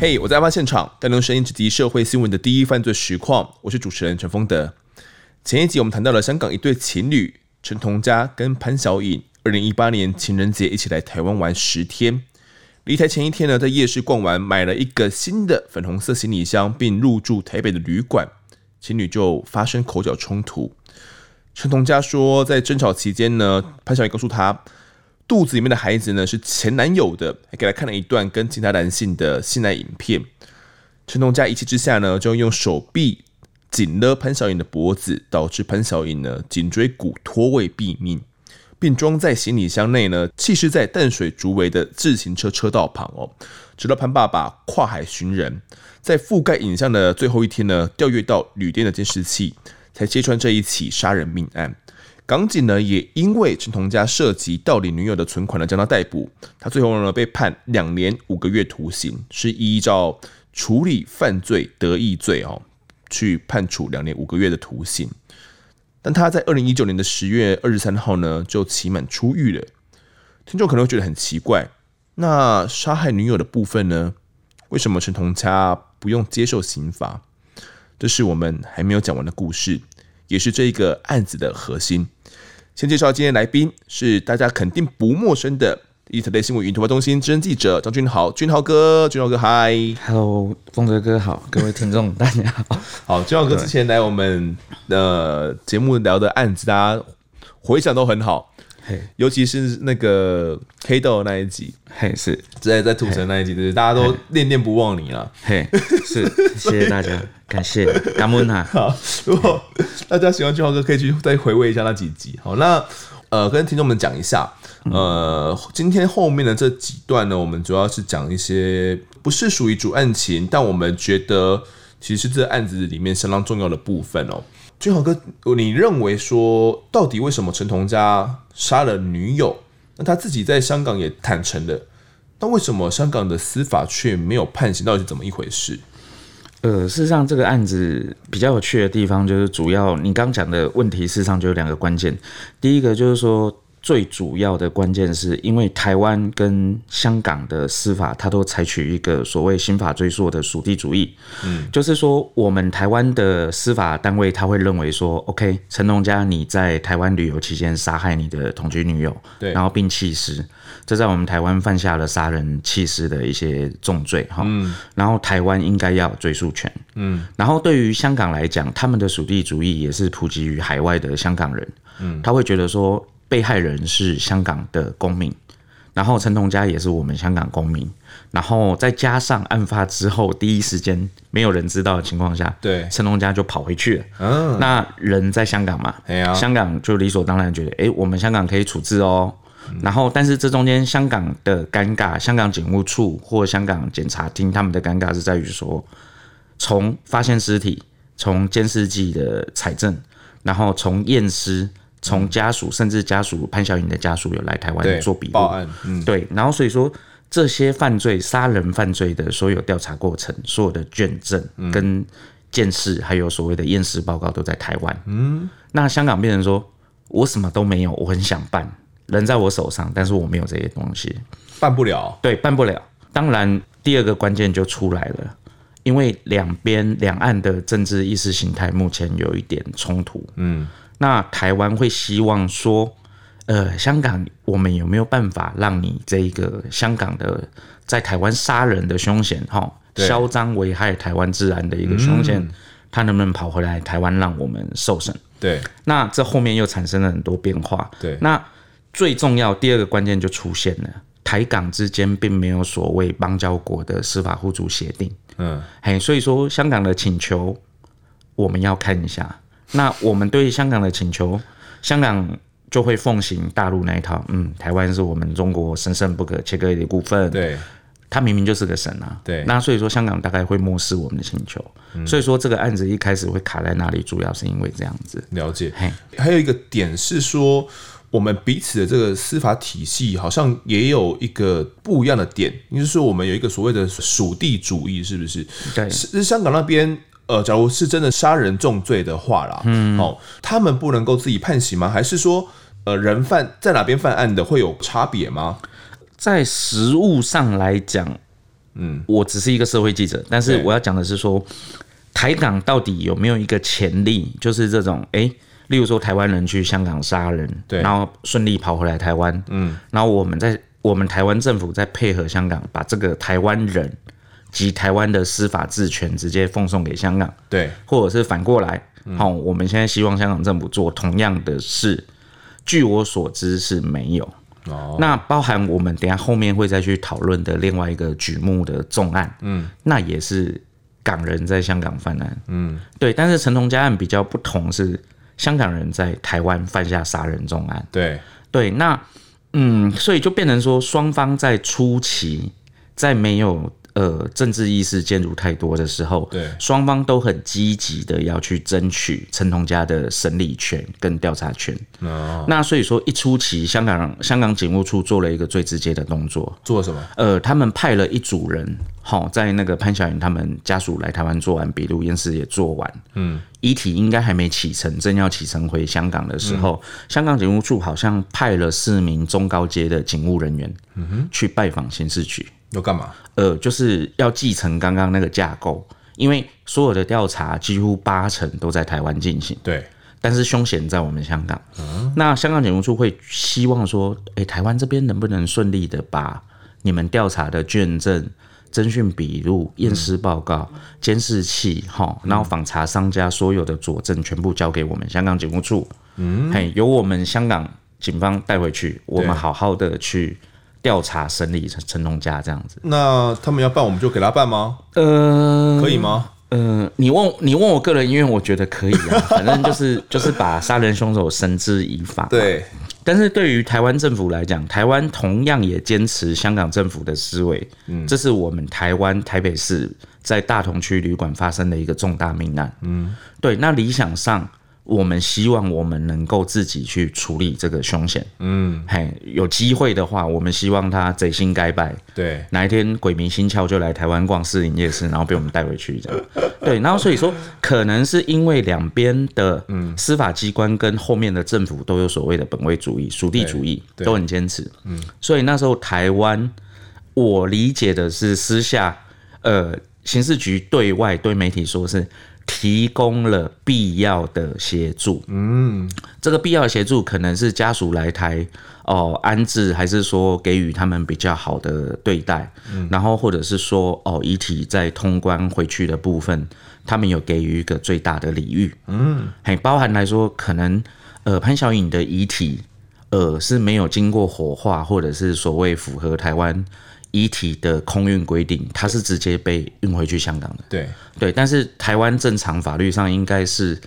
嘿我在案发现场，带用声音直击社会新闻的第一犯罪实况。我是主持人陈丰德。前一集我们谈到了香港一对情侣陈同佳跟潘晓颖，二零一八年情人节一起来台湾玩十天。离台前一天呢，在夜市逛完，买了一个新的粉红色行李箱，并入住台北的旅馆。情侣就发生口角冲突。陈同佳说，在争吵期间呢，潘晓颖告诉他。肚子里面的孩子呢，是前男友的，还给他看了一段跟其他男性的性爱影片。陈同佳一气之下呢，就用手臂紧勒潘晓颖的脖子，导致潘晓颖呢颈椎骨脱位毙命，并装在行李箱内呢，弃尸在淡水竹围的自行车车道旁哦。直到潘爸爸跨海寻人，在覆盖影像的最后一天呢，调阅到旅店的监视器，才揭穿这一起杀人命案。港警呢，也因为陈同佳涉及盗领女友的存款呢，将他逮捕。他最后呢，被判两年五个月徒刑，是依照处理犯罪得益罪哦，去判处两年五个月的徒刑。但他在二零一九年的十月二十三号呢，就期满出狱了。听众可能会觉得很奇怪，那杀害女友的部分呢？为什么陈同佳不用接受刑罚？这是我们还没有讲完的故事，也是这一个案子的核心。先介绍今天来宾是大家肯定不陌生的《ETtoday 新闻云突发中心》资深记者张君豪，君豪哥，君豪哥嗨，Hello，丰德哥好，各位听众大家好，好，君豪哥之前来我们的节目聊的案子，大家回想都很好。尤其是那个黑豆那一集，嘿，是。在在土城那一集，就是大家都念念不忘你了，嘿，是，谢谢大家，感谢，感恩哈。好，如果大家喜欢俊豪哥，可以去再回味一下那几集。好，那呃，跟听众们讲一下，呃，今天后面的这几段呢，我们主要是讲一些不是属于主案情，但我们觉得其实是这案子里面相当重要的部分哦。俊豪哥，你认为说，到底为什么陈同佳杀了女友？那他自己在香港也坦诚的，那为什么香港的司法却没有判刑？到底是怎么一回事？呃，事实上，这个案子比较有趣的地方，就是主要你刚讲的问题，事实上就有两个关键。第一个就是说。最主要的关键是因为台湾跟香港的司法，它都采取一个所谓刑法追溯的属地主义，嗯，就是说我们台湾的司法单位他会认为说，OK，陈龙家你在台湾旅游期间杀害你的同居女友，对，然后并弃尸，这在我们台湾犯下了杀人弃尸的一些重罪哈，嗯，然后台湾应该要有追诉权，嗯，然后对于香港来讲，他们的属地主义也是普及于海外的香港人，嗯，他会觉得说。被害人是香港的公民，然后陈同佳也是我们香港公民，然后再加上案发之后第一时间没有人知道的情况下，对，陈同佳就跑回去了。嗯，那人在香港嘛，香港就理所当然觉得，哎，我们香港可以处置哦。然后，但是这中间香港的尴尬，香港警务处或香港检察厅他们的尴尬是在于说，从发现尸体，从监视器的采证，然后从验尸。从家属甚至家属潘晓颖的家属有来台湾做笔录。报案，嗯，对，然后所以说这些犯罪杀人犯罪的所有调查过程、所有的卷证跟鉴识，还有所谓的验尸报告都在台湾，嗯，那香港变成说我什么都没有，我很想办，人在我手上，但是我没有这些东西，办不了，对，办不了。当然，第二个关键就出来了，因为两边两岸的政治意识形态目前有一点冲突，嗯。那台湾会希望说，呃，香港，我们有没有办法让你这一个香港的在台湾杀人的凶嫌，哈，嚣张危害台湾治安的一个凶嫌，嗯、他能不能跑回来台湾让我们受审？对，那这后面又产生了很多变化。对，那最重要第二个关键就出现了，台港之间并没有所谓邦交国的司法互助协定。嗯，嘿，所以说香港的请求我们要看一下。那我们对香港的请求，香港就会奉行大陆那一套。嗯，台湾是我们中国神圣不可切割的一部分。对，它明明就是个省啊。对，那所以说香港大概会漠视我们的请求。嗯，所以说这个案子一开始会卡在那里，主要是因为这样子。了解。嘿，还有一个点是说，我们彼此的这个司法体系好像也有一个不一样的点，就是说我们有一个所谓的属地主义，是不是？对，是香港那边。呃，假如是真的杀人重罪的话啦，嗯，哦，他们不能够自己判刑吗？还是说，呃人犯在哪边犯案的会有差别吗？在实务上来讲，嗯，我只是一个社会记者，但是我要讲的是说，台港到底有没有一个潜力，就是这种，哎、欸，例如说台湾人去香港杀人，对，然后顺利跑回来台湾，嗯，然后我们在我们台湾政府在配合香港，把这个台湾人及台湾的司法治权直接奉送给香港，对，或者是反过来，好、嗯，我们现在希望香港政府做同样的事，据我所知是没有。哦。那包含我们等下后面会再去讨论的另外一个举目的重案，嗯，那也是港人在香港犯案，嗯，对，但是陈同佳案比较不同，是香港人在台湾犯下杀人重案，对，对，那嗯，所以就变成说双方在初期在没有。呃，政治意识介入太多的时候，对，双方都很积极的要去争取陈同佳的审理权跟调查权。哦，那所以说一初期，香港香港警务处做了一个最直接的动作，做什么？呃，他们派了一组人，好，在那个潘晓颖他们家属来台湾做完笔录，验尸也做完，嗯，遗体应该还没启程，正要启程回香港的时候，嗯，香港警务处好像派了四名中高阶的警务人员，嗯哼，去拜访刑事局。要干嘛？呃，就是要继承刚刚那个架构，因为所有的调查几乎八成都在台湾进行。对，但是凶嫌在我们香港。嗯，那香港警务处会希望说，诶、欸，台湾这边能不能顺利的把你们调查的卷证、侦讯笔录、验尸报告、监视器，哈，然后访查商家所有的佐证全部交给我们香港警务处。嗯，嘿，由我们香港警方带回去，我们好好的去。调查审理陈陈同佳这样子，那他们要办，我们就给他办吗？呃，可以吗？呃，你问你问我个人，因为我觉得可以啊，反正就是就是把杀人凶手绳之以法。对，但是对于台湾政府来讲，台湾同样也坚持香港政府的思维。嗯，这是我们台湾台北市在大同区旅馆发生的一个重大命案。嗯，对，那理想上。我们希望我们能够自己去处理这个凶险。嗯，嘿，有机会的话，我们希望他贼心该败。对，哪一天鬼迷心窍就来台湾逛士林夜市，然后被我们带回去这样。对，然后所以说，可能是因为两边的司法机关跟后面的政府都有所谓的本位主义、属地主义，都很坚持。嗯，所以那时候台湾，我理解的是私下，呃，刑事局对外对媒体说是。提供了必要的协助，嗯，这个必要的协助可能是家属来台哦安置，还是说给予他们比较好的对待，嗯，然后或者是说哦遗体在通关回去的部分，他们有给予一个最大的礼遇，嗯，还包含来说可能呃潘晓颖的遗体呃是没有经过火化，或者是所谓符合台湾。遗体的空运规定，它是直接被运回去香港的。对对，但是台湾正常法律上应该是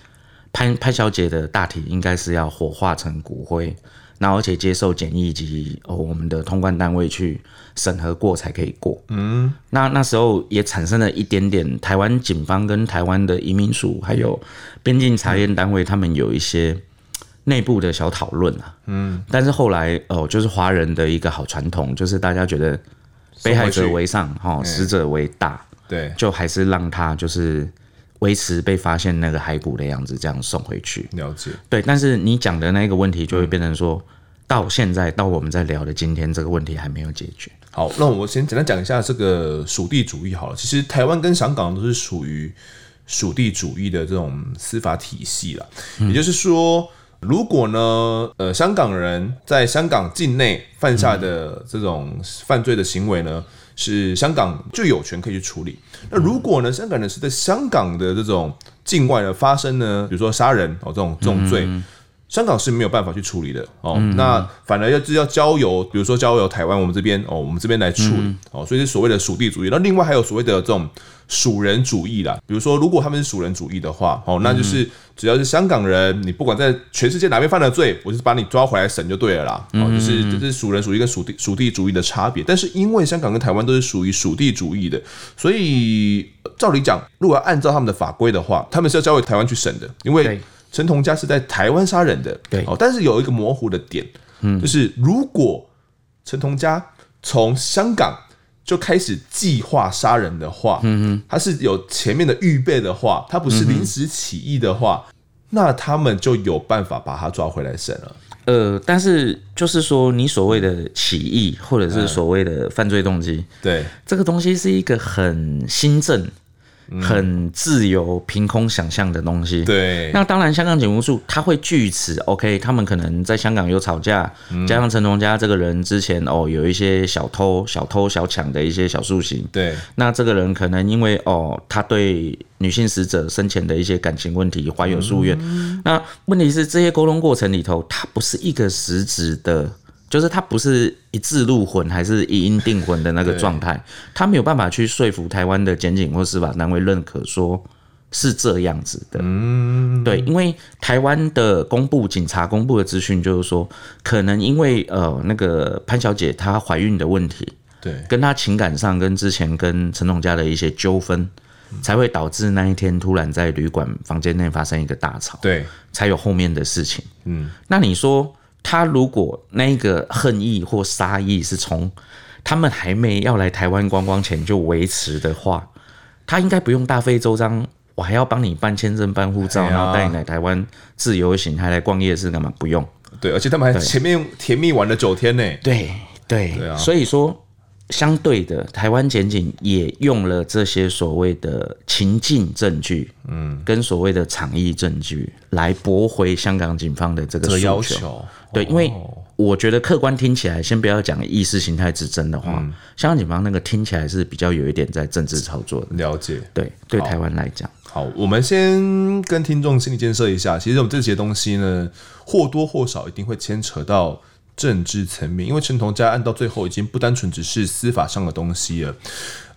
潘潘小姐的大体应该是要火化成骨灰，然后而且接受检疫及哦我们的通关单位去审核过才可以过。嗯，那那时候也产生了一点点台湾警方跟台湾的移民署还有边境查验单位他们有一些内部的小讨论啊。嗯，但是后来哦，就是华人的一个好传统，就是大家觉得。被害者为上，哈，死者为大，对，就还是让他就是维持被发现那个骸骨的样子，这样送回去。了解，对。但是你讲的那个问题就会变成说，到现在到我们在聊的今天，这个问题还没有解决。好，那我先简单讲一下这个属地主义好了。其实台湾跟香港都是属于属地主义的这种司法体系了，也就是说。如果呢，呃，香港人在香港境内犯下的这种犯罪的行为呢，是香港就有权可以去处理。那如果呢，香港人是在香港的这种境外的发生呢，比如说杀人哦这种这种罪。香港是没有办法去处理的哦，那反而要是要交由，比如说交由台湾我们这边哦，我们这边来处理哦，所以是所谓的属地主义。那另外还有所谓的这种属人主义啦，比如说如果他们是属人主义的话，哦，那就是只要是香港人，你不管在全世界哪边犯了罪，我就是把你抓回来审就对了啦。哦，就是这是属人主义跟属地属地主义的差别。但是因为香港跟台湾都是属于属地主义的，所以照理讲，如果要按照他们的法规的话，他们是要交给台湾去审的，因为。陈同佳是在台湾杀人的，对，哦，但是有一个模糊的点，嗯，就是如果陈同佳从香港就开始计划杀人的话，嗯嗯，他是有前面的预备的话，他不是临时起意的话，那他们就有办法把他抓回来审了。呃，但是就是说，你所谓的起义或者是所谓的犯罪动机，嗯，对，这个东西是一个很新政。很自由、凭空想象的东西。对，那当然，香港警务处他会据此，OK，他们可能在香港有吵架，加上陈同佳这个人之前哦有一些小偷、小偷小抢的一些小事情。对，那这个人可能因为哦他对女性死者生前的一些感情问题怀有夙愿。那问题是这些沟通过程里头，他不是一个实质的。就是他不是一字入魂，还是一音定魂的那个状态，他没有办法去说服台湾的检警或司法单位认可，说是这样子的。嗯，对，因为台湾的公布警察公布的资讯就是说，可能因为呃那个潘小姐她怀孕的问题，对，跟她情感上跟之前跟陈总家的一些纠纷，才会导致那一天突然在旅馆房间内发生一个大吵，对，才有后面的事情。嗯，那你说？他如果那个恨意或杀意是从他们还没要来台湾观光前就维持的话，他应该不用大费周章，我还要帮你办签证、办护照，然后带你来台湾自由行，还来逛夜市干嘛？不用。对，而且他们还前面甜蜜玩了九天呢。对对对啊，所以说。相对的，台湾检警也用了这些所谓的情境证据，嗯，跟所谓的场域证据来驳回香港警方的这个要求。对，因为我觉得客观听起来，先不要讲意识形态之争的话，香港警方那个听起来是比较有一点在政治操作的。了解，对，对台湾来讲，好，我们先跟听众心理建设一下。其实我们这些东西呢，或多或少一定会牵扯到。政治层面，因为陈同佳案到最后已经不单纯只是司法上的东西了，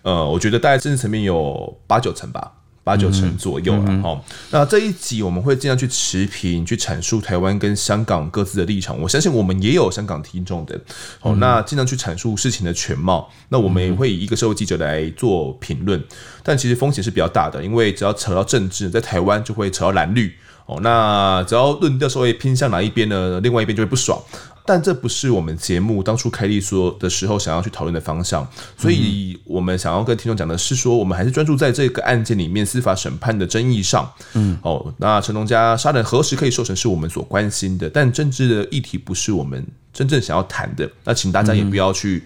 呃，我觉得大概政治层面有八九成吧，八九成左右了哈。那这一集我们会尽量去持平，去阐述台湾跟香港各自的立场。我相信我们也有香港听众的，好，那尽量去阐述事情的全貌。那我们也会以一个社会记者来做评论，但其实风险是比较大的，因为只要扯到政治，在台湾就会扯到蓝绿哦。那只要论调稍微偏向哪一边呢，另外一边就会不爽。但这不是我们节目当初开立说的时候想要去讨论的方向，所以我们想要跟听众讲的是说，我们还是专注在这个案件里面司法审判的争议上。嗯，哦，那陈龙家杀人何时可以受审是我们所关心的，但政治的议题不是我们真正想要谈的。那请大家也不要去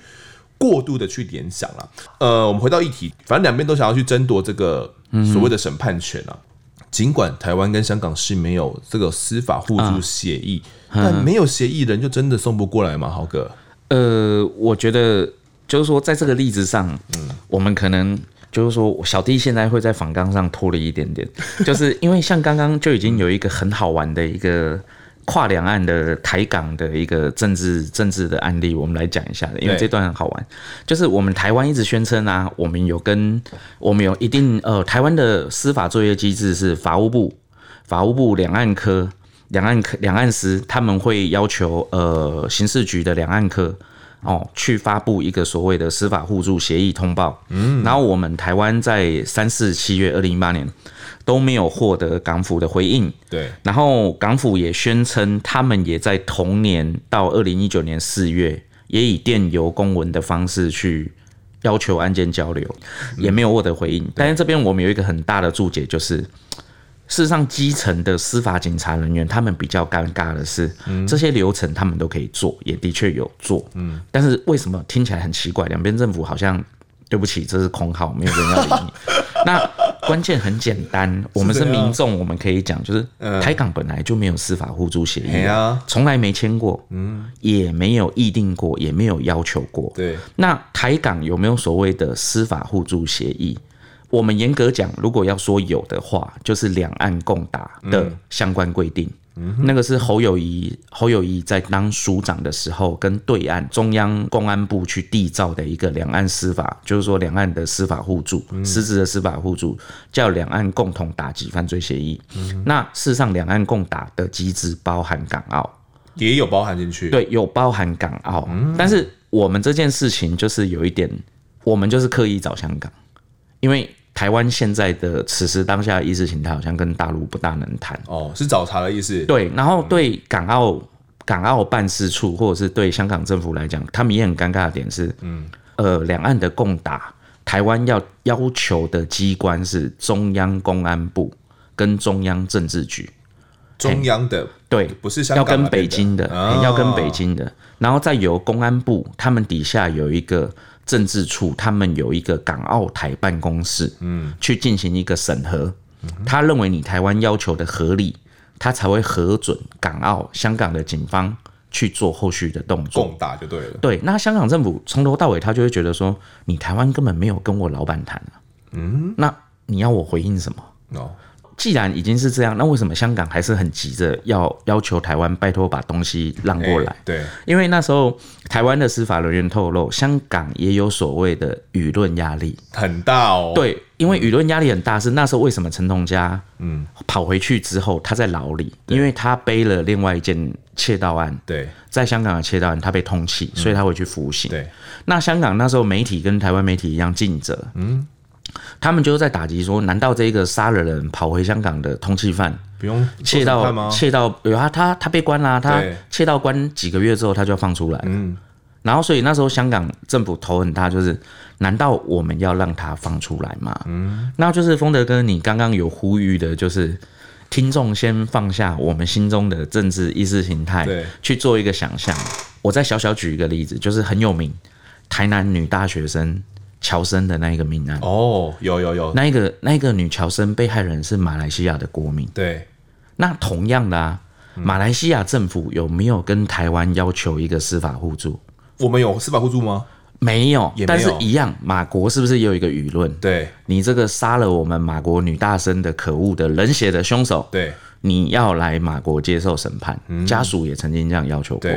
过度的去联想了。呃，我们回到议题，反正两边都想要去争夺这个所谓的审判权啊。尽管台湾跟香港是没有这个司法互助协议。但没有协议，人就真的送不过来吗？豪哥，呃，我觉得就是说，在这个例子上，嗯，我们可能就是说，小弟现在会在访纲上拖了一点点，就是因为像刚刚就已经有一个很好玩的一个跨两岸的台港的一个政治政治的案例，我们来讲一下的，因为这段很好玩，就是我们台湾一直宣称啊，我们有跟我们有一定呃，台湾的司法作业机制是法务部，法务部两岸科。两岸科、两岸司他们会要求呃刑事局的两岸科哦去发布一个所谓的司法互助协议通报，嗯，然后我们台湾在三四七月二零一八年都没有获得港府的回应，对，然后港府也宣称他们也在同年到二零一九年四月也以电邮公文的方式去要求案件交流，也没有获得回应，但是这边我们有一个很大的注解就是。事实上，基层的司法警察人员，他们比较尴尬的是，这些流程他们都可以做，也的确有做，嗯，但是为什么听起来很奇怪？两边政府好像对不起，这是空号，没有人要理你。那关键很简单，我们是民众，我们可以讲，就是台港本来就没有司法互助协议啊，从来没签过，嗯，也没有议定过，也没有要求过。对，那台港有没有所谓的司法互助协议？我们严格讲，如果要说有的话，就是两岸共打的相关规定。嗯，那个是侯友谊，侯友谊在当署长的时候，跟对岸中央公安部去缔造的一个两岸司法，就是说两岸的司法互助，实质的司法互助叫两岸共同打击犯罪协议。那事实上，两岸共打的机制包含港澳，也有包含进去。对，有包含港澳。但是我们这件事情就是有一点，我们就是刻意找香港，因为。台湾现在的此时当下的意识形态好像跟大陆不大能谈。哦，是找茬的意思。对，然后对港澳港澳办事处或者是对香港政府来讲，他们也很尴尬的点是，嗯，呃，两岸的共打，台湾要要求的机关是中央公安部跟中央政治局，中央的？对，不是香港要跟北京的，哦、要跟北京的，然后再由公安部他们底下有一个政治处，他们有一个港澳台办公室，嗯，去进行一个审核，他认为你台湾要求的合理，他才会核准港澳香港的警方去做后续的动作，共打就对了。对，那香港政府从头到尾他就会觉得说，你台湾根本没有跟我老板谈啊，嗯，那你要我回应什么？哦。既然已经是这样，那为什么香港还是很急着要要求台湾拜托把东西让过来？欸、对，因为那时候台湾的司法人员透露，香港也有所谓的舆论压力很大哦。对，因为舆论压力很大，是那时候为什么陈同佳嗯跑回去之后他在牢里，因为他背了另外一件窃盗案，对，在香港的窃盗案他被通缉，所以他回去服刑。对，那香港那时候媒体跟台湾媒体一样尽责，嗯。他们就是在打击说，难道这个杀了人跑回香港的通缉犯不用窃盗吗？窃盗有啊，他他被关啦、啊，他窃到关几个月之后他就要放出来。嗯，然后所以那时候香港政府头很大，就是难道我们要让他放出来吗？嗯，那就是丰德哥，你刚刚有呼吁的，就是听众先放下我们心中的政治意识形态，对，去做一个想象。我再小小举一个例子，就是很有名，台南女大学生。侨生的那一个命案哦，有有有，那一个那一个女乔生被害人是马来西亚的国民。对，那同样的啊，马来西亚政府有没有跟台湾要求一个司法互助？我们有司法互助吗？没有，也没有，但是一样，马国是不是也有一个舆论？对，你这个杀了我们马国女大生的可恶的冷血的凶手，对，你要来马国接受审判。嗯，家属也曾经这样要求过。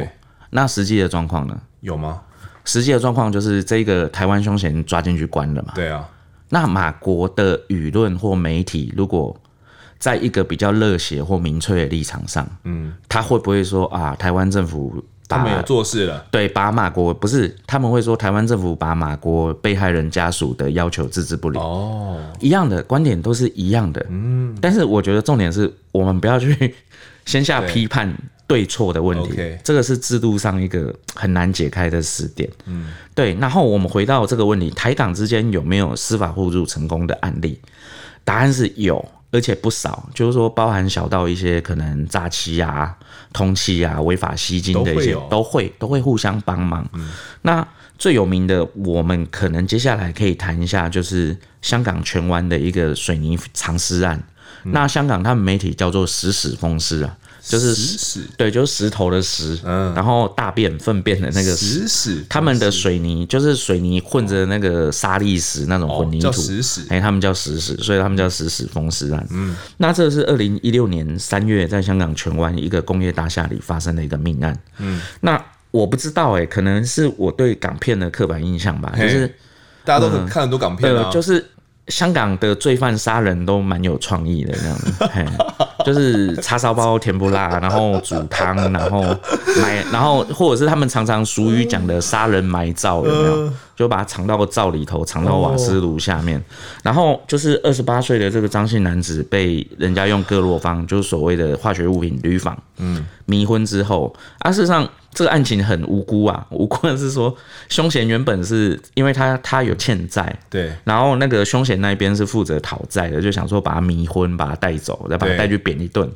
那实际的状况呢？有吗？实际的状况就是这个台湾凶嫌抓进去关了嘛？对啊。那马国的舆论或媒体，如果在一个比较热血或民粹的立场上，嗯，他会不会说啊，台湾政府他们有做事了？对，把马国不是他们会说台湾政府把马国被害人家属的要求置之不理。哦，一样的观点都是一样的。嗯，但是我觉得重点是我们不要去 先下批判。对错的问题.这个是制度上一个很难解开的死点。嗯，对。然后我们回到这个问题，台港之间有没有司法互助成功的案例？答案是有，而且不少。就是说，包含小到一些可能诈欺啊、通气啊、违法吸金的一些，都会都会，互相帮忙。嗯，那最有名的，我们可能接下来可以谈一下，就是香港荃湾的一个水泥藏尸案。嗯。那香港他们媒体叫做“死死封尸”啊。就是石屎，对，就是石头的石，嗯，然后大便粪便的那个石屎，他们的水泥就是水泥混着那个沙砾石那种混凝土，石屎，哎，他们叫石屎，所以他们叫石屎封尸案。嗯，那这是二零一六年三月在香港荃湾一个工业大厦里发生的一个命案。嗯，那我不知道哎，可能是我对港片的刻板印象吧，就是大家都看很多港片啊，就是。香港的罪犯杀人都蛮有创意的，这样子，嘿，就是叉烧包、甜不辣，然后煮汤，然后埋，然后或者是他们常常俗语讲的杀人埋灶，有没有？就把它藏到灶里头，藏到瓦斯炉下面。然后就是二十八岁的这个张姓男子被人家用各洛芳，就是所谓的化学物品铝仿，嗯，迷昏之后，啊，事实上。这个案情很无辜啊，无辜的是说，凶嫌原本是因为他他有欠债，对，然后那个凶嫌那边是负责讨债的，就想说把他迷昏，把他带走，再把他带去扁一顿，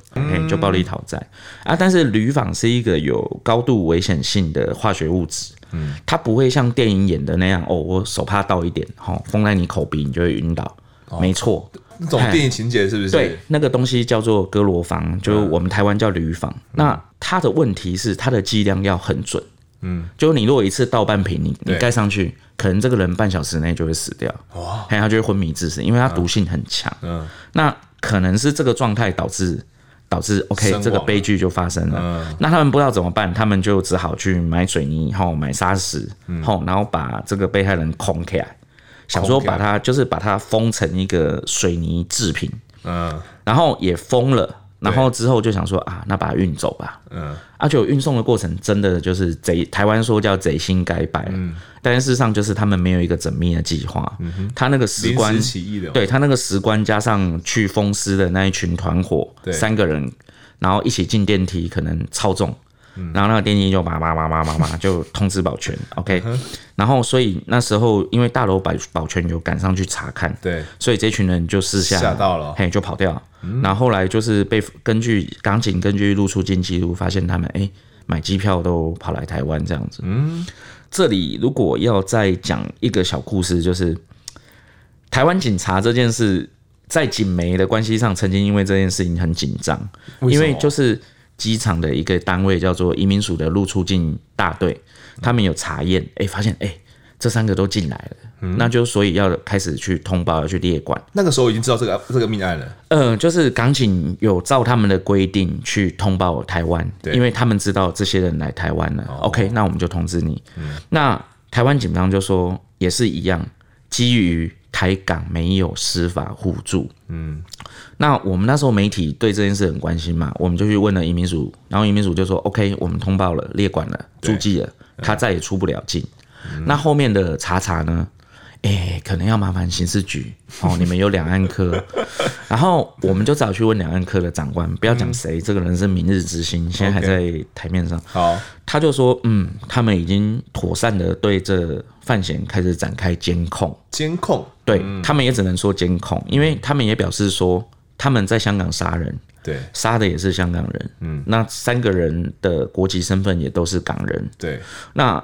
就暴力讨债。啊。但是铝纺是一个有高度危险性的化学物质，嗯，它不会像电影演的那样，哦，我手帕倒一点，好，封在你口鼻，你就会晕倒，没错。那种电影情节是不是？对，那个东西叫做哥罗芳，就是我们台湾叫铝纺。那它的问题是它的剂量要很准，嗯，就你如果一次倒半瓶，你你盖上去，可能这个人半小时内就会死掉，哇，还有他就会昏迷致死，因为它毒性很强，嗯，那可能是这个状态导致导致 OK 这个悲剧就发生了，嗯，那他们不知道怎么办，他们就只好去买水泥，后买砂石，后然后把这个被害人空起来。想说把它就是把它封成一个水泥制品，嗯，然后也封了，然后之后就想说啊，那把它运走吧，嗯，而且运送的过程真的就是贼，台湾说叫贼心该败，嗯，但是事实上就是他们没有一个缜密的计划，他那个石棺，对他那个石棺加上去封尸的那一群团伙，三个人，然后一起进电梯，可能超重。然后那个电梯就叭叭叭叭叭叭就通知保全，OK，然后所以那时候因为大楼保保全有赶上去查看，对，所以这群人就私下吓到了，嘿，就跑掉。然后后来就是被根据港警根据入出境记录发现他们哎买机票都跑来台湾这样子。嗯，这里如果要再讲一个小故事，就是台湾警察这件事。在警媒的关系上，曾经因为这件事情很紧张，因为就是机场的一个单位叫做移民署的入出境大队，他们有查验，哎，发现哎，这三个都进来了，那就所以要开始去通报，要去列管。那个时候已经知道这个这个命案了。呃，就是港警有照他们的规定去通报台湾，因为他们知道这些人来台湾了。OK，那我们就通知你。那台湾警方就说也是一样，基于。台港没有司法互助，嗯，那我们那时候媒体对这件事很关心嘛，我们就去问了移民署，然后移民署就说：“OK，我们通报了，列管了，注记了，他再也出不了境。”那后面的查查呢？哎、欸，可能要麻烦刑事局哦，你们有两岸科，然后我们就找去问两岸科的长官，不要讲谁，这个人是明日之星，现在还在台面上。好，他就说，嗯，他们已经妥善的对这范闲开始展开监控，监控，对他们也只能说监控，因为他们也表示说他们在香港杀人，对，杀的也是香港人，嗯，那三个人的国籍身份也都是港人，对，那。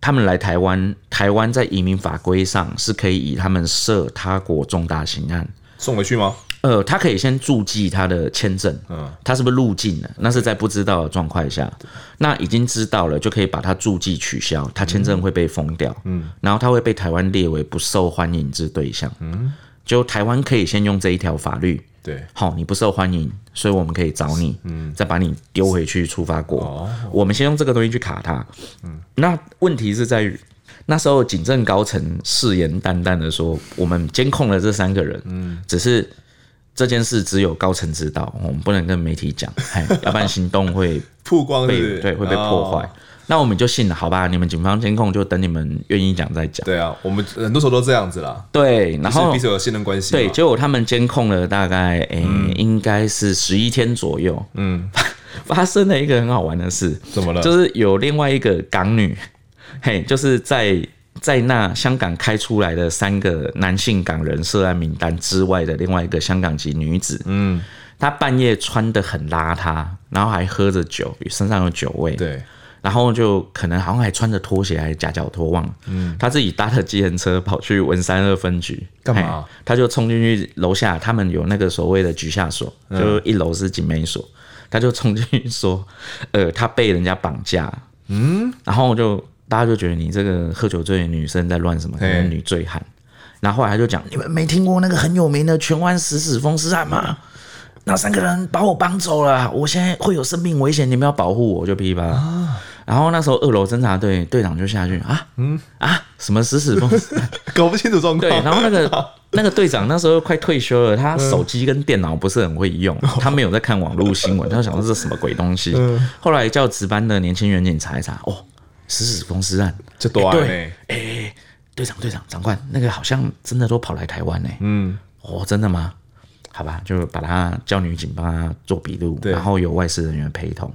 他们来台湾，台湾在移民法规上是可以以他们涉他国重大刑案。送回去吗？呃，他可以先注记他的签证，嗯，他是不是入境了？那是在不知道的状况下，那已经知道了，就可以把他注记取消，他签证会被封掉，嗯，然后他会被台湾列为不受欢迎之对象，嗯，就台湾可以先用这一条法律。对，好，你不受欢迎，所以我们可以找你，嗯，再把你丢回去出发国。哦，我们先用这个东西去卡他。嗯，那问题是在于那时候警政高层誓言旦旦的说，我们监控了这三个人，嗯，只是这件事只有高层知道，我们不能跟媒体讲，要不然行动会 曝光，对，会被破坏。那我们就信了，好吧？你们警方监控就等你们愿意讲再讲。对啊，我们很多时候都这样子啦。对，然后彼此有信任关系。对，结果他们监控了大概诶，嗯、应该是十一天左右。嗯，发生了一个很好玩的事。怎么了？就是有另外一个港女，嘿，就是在在那香港开出来的三个男性港人涉案名单之外的另外一个香港籍女子。嗯，她半夜穿的很邋遢，然后还喝着酒，身上有酒味。对。然后就可能好像还穿着拖鞋，还是夹脚拖，忘了。嗯，他自己搭着计程车跑去文山二分局干嘛？他就冲进去楼下，他们有那个所谓的局下所，就一楼是警媒所，他就冲进去说，呃，他被人家绑架。嗯，然后就大家就觉得你这个喝酒醉的女生在乱什么？女醉汉。然后后来他就讲，你们没听过那个很有名的荃湾死死风尸案吗？那三个人把我绑走了，我现在会有生命危险，你们要保护我，就噼啪。然后那时候二楼侦查队队长就下去啊，嗯啊，什么死死风，搞不清楚状况。对，然后那个 那个队长那时候快退休了，他手机跟电脑不是很会用，他没有在看网络新闻，他想说这是什么鬼东西。后来叫值班的年轻员警查一查，哦，死死风尸案，这多哎哎，队长队长长官，那个好像真的都跑来台湾呢。嗯，哦，真的吗？好吧，就把他叫女警帮他做笔录，然后有外事人员陪同。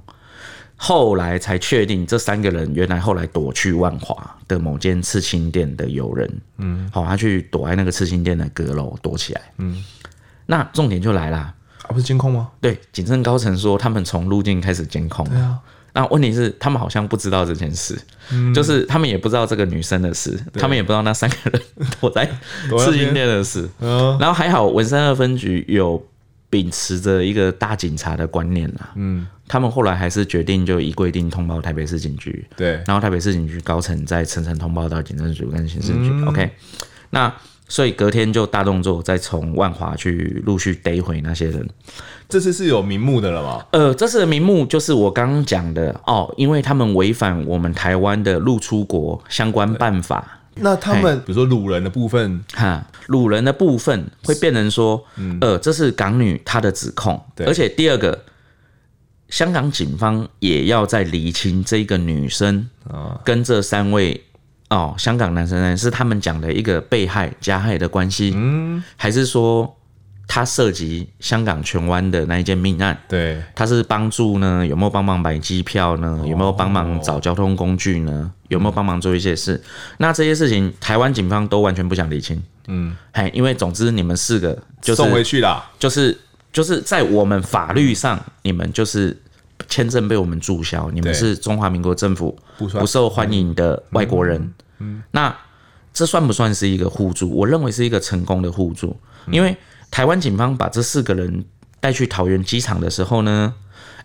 后来才确定，这三个人原来后来躲去万华的某间刺青店的友人，嗯，好，他去躲在那个刺青店的阁楼躲起来，嗯，那重点就来了，啊，不是监控吗？对，警政高层说他们从入境开始监控，对啊，那问题是他们好像不知道这件事，嗯，就是他们也不知道这个女生的事，他们也不知道那三个人躲在刺青店的事，然后还好文山二分局有。秉持着一个大警察的观念啦，嗯，他们后来还是决定就依规定通报台北市警局，对，然后台北市警局高层再层层通报到警政署跟刑事局、嗯、，OK，那所以隔天就大动作，再从万华去陆续逮回那些人。这次是有名目的了吗？呃，这次的名目就是我刚刚讲的哦，因为他们违反我们台湾的入出国相关办法。那他们比如说掳人的部分，哈，掳人的部分会变成说，嗯、呃，这是港女她的指控，对。而且第二个，香港警方也要再厘清这个女生跟这三位哦香港男生呢是他们讲的一个被害加害的关系，嗯，还是说他涉及香港荃湾的那一件命案，对，他是帮助呢，有没有帮忙买机票呢？有没有帮忙找交通工具呢？有没有帮忙做一些事？那这些事情，台湾警方都完全不想理清。嗯，嘿，因为总之你们四个就是送回去啦，就是就是在我们法律上，你们就是签证被我们注销，你们是中华民国政府不受欢迎的外国人。嗯，那这算不算是一个互助？我认为是一个成功的互助，因为。台湾警方把这四个人带去桃园机场的时候呢，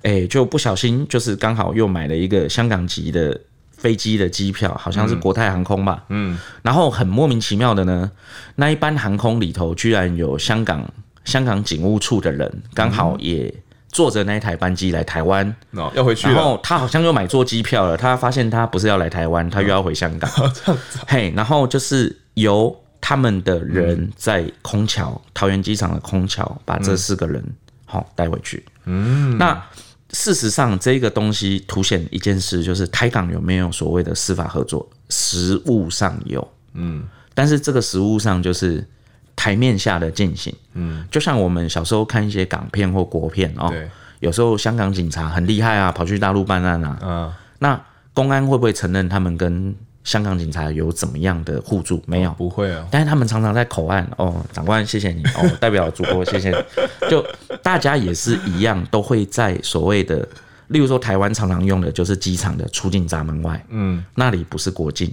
哎，就不小心就是刚好又买了一个香港籍的飞机的机票，好像是国泰航空吧。嗯，然后很莫名其妙的呢，那一班航空里头居然有香港香港警务处的人，刚好也坐着那一台班机来台湾，要回去。然后他好像又买错机票了，他发现他不是要来台湾，他又要回香港。嘿，然后就是由。他们的人在空桥，桃园机场的空桥，把这四个人好带回去。嗯，那事实上这个东西凸显一件事，就是台港有没有所谓的司法合作？实务上有，嗯，但是这个实务上就是台面下的进行。嗯，就像我们小时候看一些港片或国片哦，有时候香港警察很厉害啊，跑去大陆办案啊，嗯，那公安会不会承认他们跟？香港警察有怎么样的互助？没有，不会啊。但是他们常常在口岸哦，长官谢谢你哦，代表祖国谢谢你。就大家也是一样，都会在所谓的，例如说台湾常常用的就是机场的出境闸门外，嗯，那里不是国境。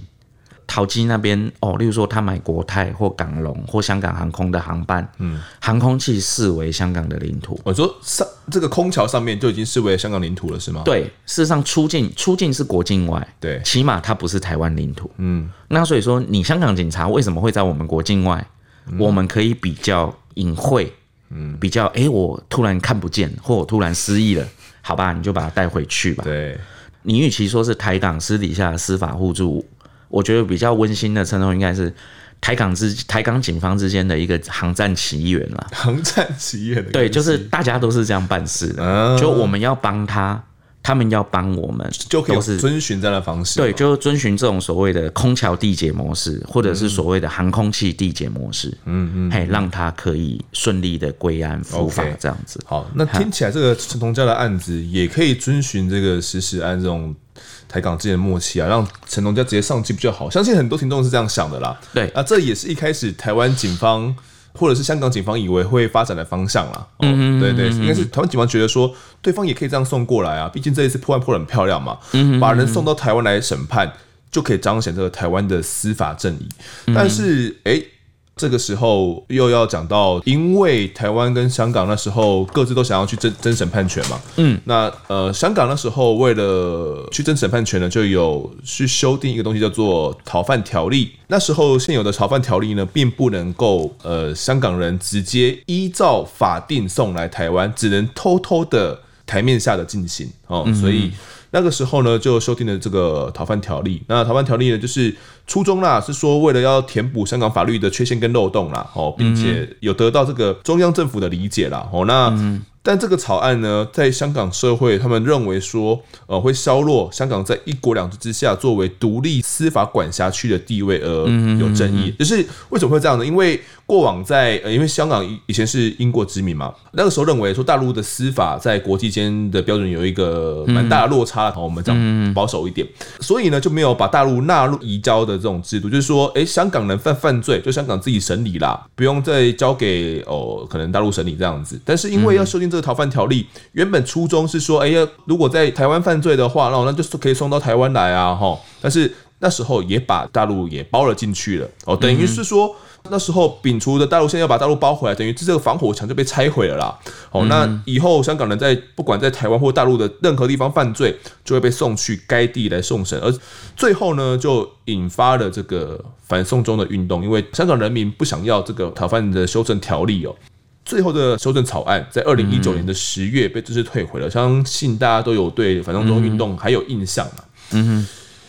桃机那边哦，例如说他买国泰或港龙或香港航空的航班，嗯，航空器视为香港的领土。我说上这个空桥上面就已经视为香港领土了，是吗？对，事实上出境出境是国境外，对，起码它不是台湾领土。嗯，那所以说你香港警察为什么会在我们国境外？嗯、我们可以比较隐晦，嗯，比较哎、欸，我突然看不见，或我突然失忆了，好吧，你就把它带回去吧。对，你与其说是台港私底下的司法互助。我觉得比较温馨的称呼应该是台港之台港警方之间的一个航战奇缘了。航战奇缘，对，就是大家都是这样办事的。嗯、就我们要帮他，他们要帮我们，就可以遵循这样的方式。对，就遵循这种所谓的空桥缔结模式，或者是所谓的航空器缔结模式。嗯嗯，嘿，让他可以顺利的归案伏法这样子。好，那听起来这个陈同佳的案子也可以遵循这个实施案这种。台港之间的默契啊，让陈龙家直接上机比较好。相信很多听众是这样想的啦。对啊，这也是一开始台湾警方或者是香港警方以为会发展的方向啦。嗯、哦、对对，应该是台湾警方觉得说，对方也可以这样送过来啊。毕竟这一次破案破得很漂亮嘛，把人送到台湾来审判，就可以彰显这个台湾的司法正义。但是，哎、欸。这个时候又要讲到，因为台湾跟香港那时候各自都想要去争争审判权嘛，嗯，那呃，香港那时候为了去争审判权呢，就有去修订一个东西叫做逃犯条例。那时候现有的逃犯条例呢，并不能够呃香港人直接依照法定送来台湾，只能偷偷的台面下的进行哦，所以。那个时候呢，就修订了这个逃犯条例。那逃犯条例呢，就是初衷啦，是说为了要填补香港法律的缺陷跟漏洞啦，哦，并且有得到这个中央政府的理解啦，哦，那。但这个草案呢，在香港社会，他们认为说，呃，会削弱香港在一国两制之下作为独立司法管辖区的地位，而有争议。就是为什么会这样呢？因为过往在，呃，因为香港以前是英国殖民嘛，那个时候认为说大陆的司法在国际间的标准有一个蛮大的落差，我们讲保守一点，所以呢就没有把大陆纳入移交的这种制度，就是说，哎，香港人犯犯罪，就香港自己审理啦，不用再交给哦，可能大陆审理这样子。但是因为要修订。这个逃犯条例原本初衷是说，哎呀，如果在台湾犯罪的话，那那就是可以送到台湾来啊，哈。但是那时候也把大陆也包了进去了，哦，等于是说那时候摒除的大陆，现在要把大陆包回来，等于这个防火墙就被拆毁了啦。哦，那以后香港人在不管在台湾或大陆的任何地方犯罪，就会被送去该地来送审，而最后呢，就引发了这个反送中的运动，因为香港人民不想要这个逃犯的修正条例哦。最后的修正草案在二零一九年的十月被正式退回了，相信大家都有对反送中运动还有印象了。嗯哼，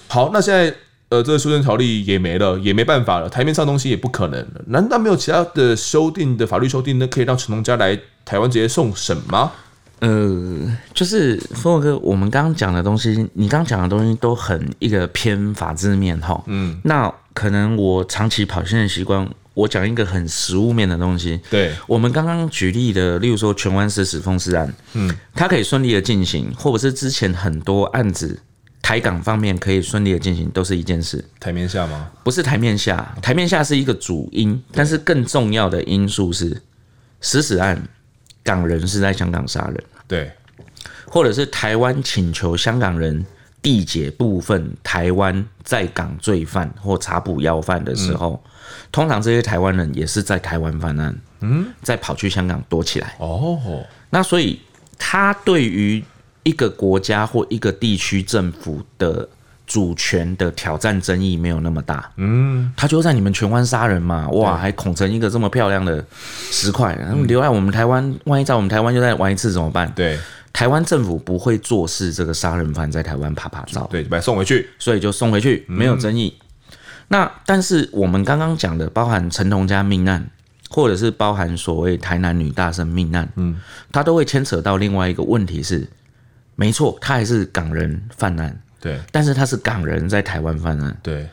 好，那现在呃，这个修正条例也没了，也没办法了，台面上东西也不可能了。难道没有其他的修订的法律修订呢？可以让陈同佳来台湾直接送审吗？呃，就是峰哥，我们刚刚讲的东西，你刚刚讲的东西都很一个偏法制面哈。嗯，那可能我长期跑线的习惯。我讲一个很实务面的东西。对，我们刚刚举例的，例如说荃湾死死封尸案，嗯，它可以顺利的进行，或者是之前很多案子台港方面可以顺利的进行，都是一件事。台面下吗？不是台面下，台面下是一个主因，但是更重要的因素是死死案，港人是在香港杀人，对，或者是台湾请求香港人。缔结部分台湾在港罪犯或查捕要犯的时候，嗯、通常这些台湾人也是在台湾犯案，嗯，再跑去香港躲起来。哦，那所以他对于一个国家或一个地区政府的主权的挑战争议没有那么大。嗯，他就在你们荃湾杀人嘛，哇，还恐成一个这么漂亮的石块，然后留在我们台湾，万一在我们台湾又再玩一次怎么办？对。台湾政府不会坐视这个杀人犯在台湾啪啪照，对，把他送回去，所以就送回去，没有争议。嗯、那但是我们刚刚讲的，包含陈同佳命案，或者是包含所谓台南女大生命案，嗯，它都会牵扯到另外一个问题是，没错，他还是港人犯案，对，但是他是港人在台湾犯案，对，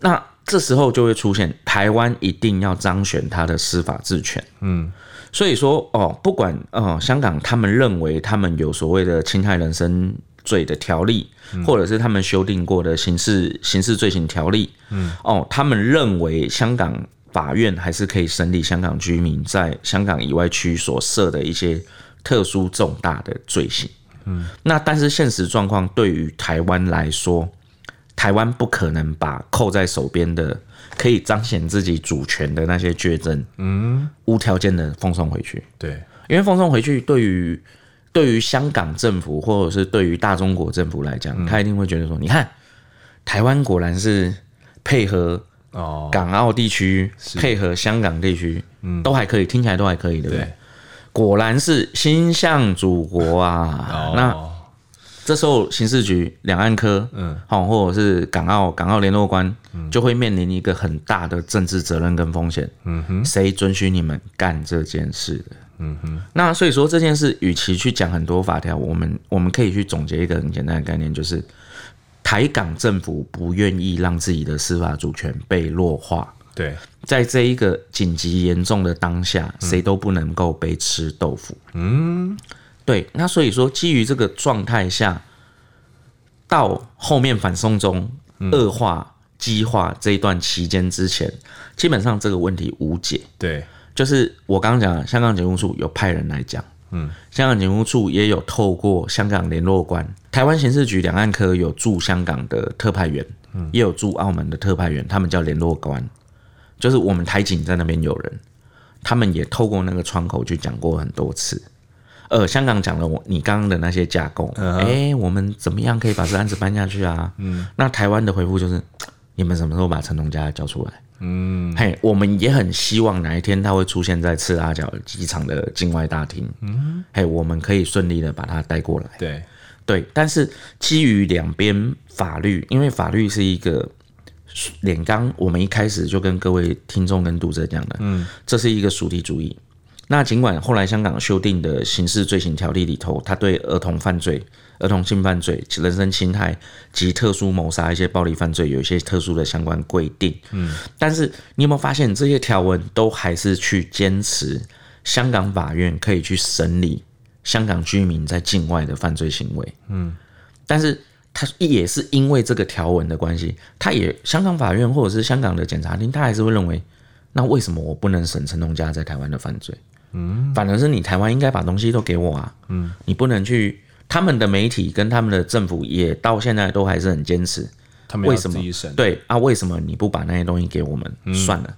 那这时候就会出现台湾一定要彰显他的司法治权，嗯。所以说哦，不管哦，香港他们认为他们有所谓的侵害人身罪的条例，或者是他们修订过的刑事刑事罪行条例，嗯，哦，他们认为香港法院还是可以审理香港居民在香港以外区所设的一些特殊重大的罪行，嗯，那但是现实状况对于台湾来说，台湾不可能把扣在手边的。可以彰显自己主权的那些罪证，嗯，无条件的奉送回去。对，因为奉送回去对于对于香港政府或者是对于大中国政府来讲，他一定会觉得说，你看台湾果然是配合哦，港澳地区配合香港地区，嗯，都还可以，听起来都还可以，对不对？果然是心向祖国啊，那。这时候，刑事局两岸科，嗯，好，或者是港澳港澳联络官，就会面临一个很大的政治责任跟风险。嗯哼，谁准许你们干这件事的？嗯哼，那所以说这件事，与其去讲很多法条，我们我们可以去总结一个很简单的概念，就是台港政府不愿意让自己的司法主权被弱化。对，在这一个紧急严重的当下，谁都不能够被吃豆腐。嗯。对，那所以说，基于这个状态下，到后面反送中恶化、激化这一段期间之前，基本上这个问题无解。对，就是我刚刚讲的，香港警务处有派人来讲，嗯，香港警务处也有透过香港联络官，台湾刑事局两岸科有驻香港的特派员，嗯，也有驻澳门的特派员，他们叫联络官，就是我们台警在那边有人，他们也透过那个窗口去讲过很多次。呃，香港讲了我你刚刚的那些架构，哎、uh huh. 欸，我们怎么样可以把这案子搬下去啊？嗯，那台湾的回复就是，你们什么时候把陈同佳交出来？嗯，嘿，我们也很希望哪一天他会出现在赤拉角机场的境外大厅。嗯，嘿，我们可以顺利的把他带过来。对，对，但是基于两边法律，因为法律是一个连刚，我们一开始就跟各位听众跟读者讲的，嗯，这是一个属地主义。那尽管后来香港修订的刑事罪行条例里头，他对儿童犯罪、儿童性犯罪、人身侵害及特殊谋杀一些暴力犯罪有一些特殊的相关规定，嗯，但是你有没有发现这些条文都还是去坚持香港法院可以去审理香港居民在境外的犯罪行为，嗯，但是他也是因为这个条文的关系，他也香港法院或者是香港的检察厅，他还是会认为，那为什么我不能审陈同佳在台湾的犯罪？嗯，反而是你台湾应该把东西都给我啊，嗯，你不能去。他们的媒体跟他们的政府也到现在都还是很坚持，他们为什么？对啊，为什么你不把那些东西给我们？嗯、算了。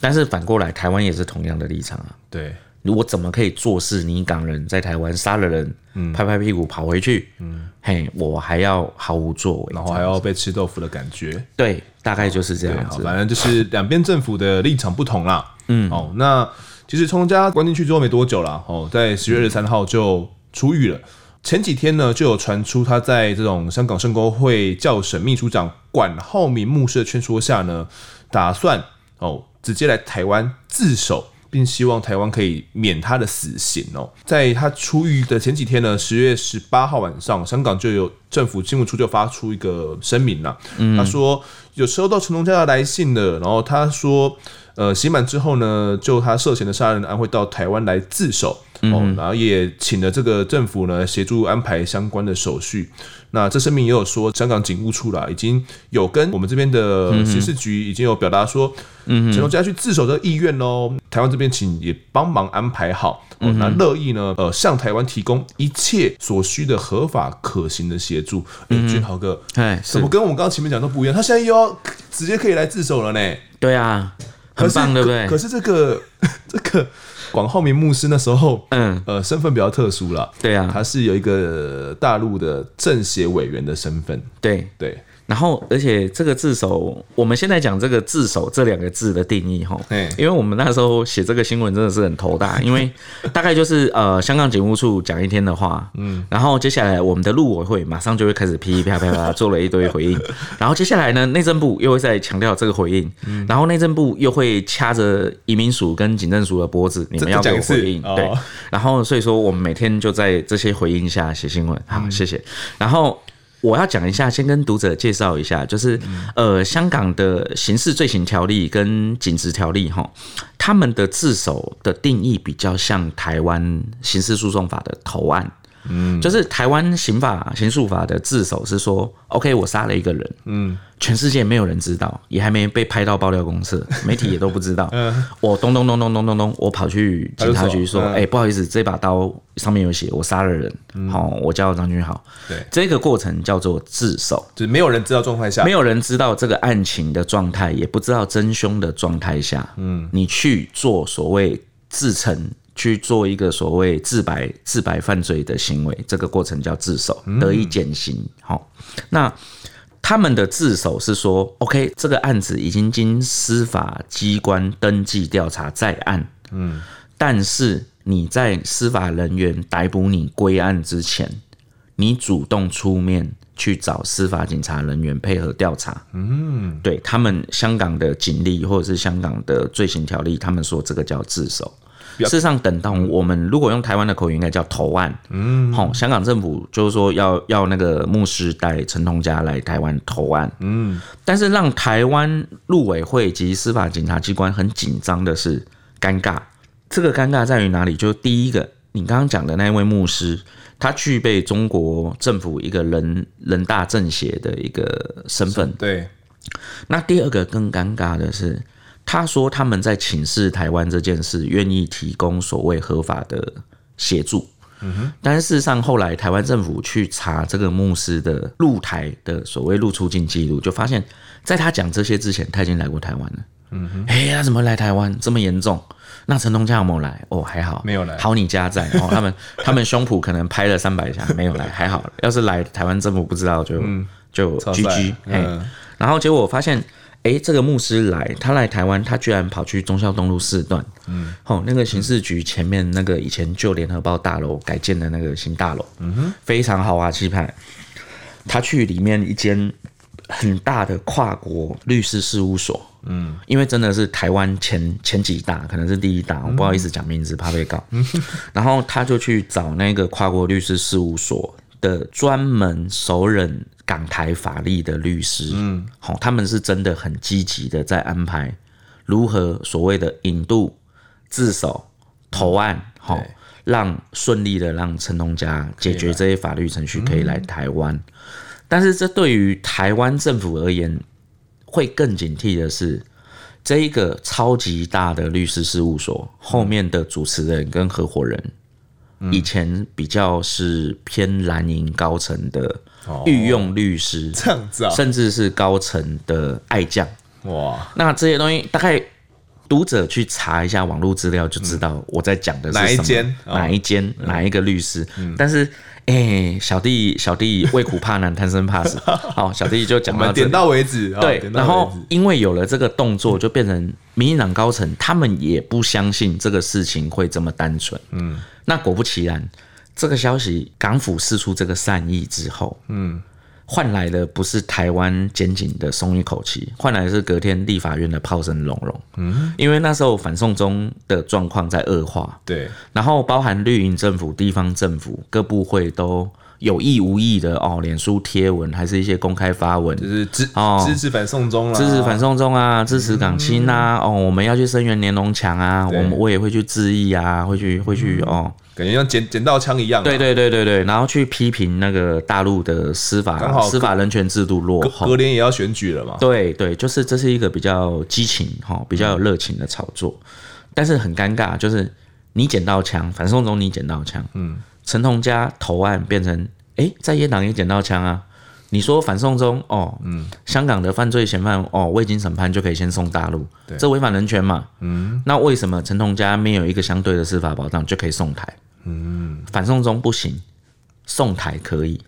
但是反过来，台湾也是同样的立场啊。对，我怎么可以坐视你港人在台湾杀了人，嗯，拍拍屁股跑回去，嗯，嘿，我还要毫无作为，然后还要被吃豆腐的感觉？对，大概就是这样子。反正就是两边政府的立场不同啦。嗯，哦，那。其实陈同佳关进去之后没多久了，哦，在十月二十三号就出狱了。前几天呢，就有传出他在这种香港圣公会教省秘书长管浩明牧师的劝说下呢，打算哦直接来台湾自首，并希望台湾可以免他的死刑哦。在他出狱的前几天呢，十月十八号晚上，香港就有政府新闻处就发出一个声明了，他说有收到陈龙家的来信了，然后他说。呃，刑满之后呢，就他涉嫌的杀人案会到台湾来自首，嗯、哦，然后也请了这个政府呢协助安排相关的手续。那这声明也有说，香港警务处啦已经有跟我们这边的刑事局已经有表达说，嗯，陈同佳去自首的意愿喽。台湾这边请也帮忙安排好，哦，那乐意呢，呃，向台湾提供一切所需的合法可行的协助。哎，俊豪哥，哎，怎么跟我们刚刚前面讲都不一样？他现在又要直接可以来自首了呢？对啊。很棒，对不对？可是这个这个广浩明牧师那时候，嗯呃，身份比较特殊了。对啊，他是有一个大陆的政协委员的身份。对对。然后，而且这个自首，我们现在讲这个自首这两个字的定义哈，因为我们那时候写这个新闻真的是很头大，因为大概就是呃，香港警务处讲一天的话，嗯，然后接下来我们的陆委会马上就会开始噼噼啪啪啪做了一堆回应，然后接下来呢，内政部又会再强调这个回应，然后内政部又会掐着移民署跟警政署的脖子，你们要给我回应，对，然后所以说我们每天就在这些回应下写新闻，好，谢谢，然后。我要讲一下，先跟读者介绍一下，就是呃，香港的刑事罪行条例跟警职条例哈，他们的自首的定义比较像台湾刑事诉讼法的投案。嗯，就是台湾刑法刑诉法的自首是说，OK，我杀了一个人，嗯，全世界没有人知道，也还没被拍到爆料公社，媒体也都不知道。嗯，我咚咚咚咚咚咚咚，我跑去警察局说，哎，不好意思，这把刀上面有写，我杀了人。好，我叫张君豪。对，这个过程叫做自首，就是没有人知道状态下，没有人知道这个案情的状态，也不知道真凶的状态下，嗯，你去做所谓自陈。去做一个所谓自白、自白犯罪的行为，这个过程叫自首，得以减刑。好，那他们的自首是说，OK，这个案子已经经司法机关登记调查在案，嗯，但是你在司法人员逮捕你归案之前，你主动出面去找司法警察人员配合调查，嗯，对他们香港的警力或者是香港的罪行条例，他们说这个叫自首。事实上，等到我们如果用台湾的口音，应该叫投案。嗯，好，香港政府就是说要要那个牧师带陈同佳来台湾投案。嗯，但是让台湾陆委会及司法警察机关很紧张的是尴尬。这个尴尬在于哪里？就第一个，你刚刚讲的那位牧师，他具备中国政府一个人人大政协的一个身份。对。那第二个更尴尬的是。他说他们在请示台湾这件事，愿意提供所谓合法的协助。嗯哼，但是事实上后来台湾政府去查这个牧师的入台的所谓入出境记录，就发现在他讲这些之前，他已经来过台湾了。嗯哼，哎，他怎么来台湾这么严重？那陈同佳有没有来？哦，还好，没有来。好，你家在哦，他们他们胸脯可能拍了三百下，没有来，还好。要是来台湾政府不知道就就 GG。嗯，然后结果我发现。哎、欸，这个牧师来，他来台湾，他居然跑去忠孝东路四段，嗯，好，那个刑事局前面那个以前旧联合报大楼改建的那个新大楼，嗯哼，非常豪华气派。他去里面一间很大的跨国律师事务所，嗯，因为真的是台湾前前几大，可能是第一大，我不好意思讲名字，怕被告。嗯、然后他就去找那个跨国律师事务所的专门熟人。港台法律的律师，嗯，好，他们是真的很积极的在安排如何所谓的引渡、自首、投案，好，让顺利的让陈同佳解决这些法律程序，可以来台湾。但是这对于台湾政府而言，会更警惕的是，这一个超级大的律师事务所后面的主持人跟合伙人。以前比较是偏蓝营高层的御用律师，这样子啊，甚至是高层的爱将哇。那这些东西，大概读者去查一下网络资料就知道我在讲的是哪一间、哪一间、哪一个律师。但是，哎，小弟小弟畏苦怕难，贪生怕死。好，小弟就讲到点到为止。对，然后因为有了这个动作，就变成民进党高层他们也不相信这个事情会这么单纯。嗯。那果不其然，这个消息港府释出这个善意之后，嗯，换来的不是台湾检警的松一口气，换来的是隔天立法院的炮声隆隆。嗯，因为那时候反送中的状况在恶化。对，然后包含绿营政府、地方政府各部会都。有意无意的哦，脸书贴文还是一些公开发文，就是支哦。支持反送中啦，支持反送中啊，支持港青啊，哦，我们要去声援连侬墙啊，我们我也会去致意啊，会去会去哦，感觉像捡捡到枪一样，对对对对对，然后去批评那个大陆的司法司法人权制度落后，隔年也要选举了嘛，对对，就是这是一个比较激情哈，比较有热情的炒作，但是很尴尬，就是你捡到枪，反送中你捡到枪，嗯。陈同佳投案变成，哎、欸，在野党也捡到枪啊！你说反送中哦，嗯，香港的犯罪嫌犯哦，未经审判就可以先送大陆，对，这违反人权嘛？嗯，那为什么陈同佳没有一个相对的司法保障就可以送台？嗯，反送中不行，送台可以。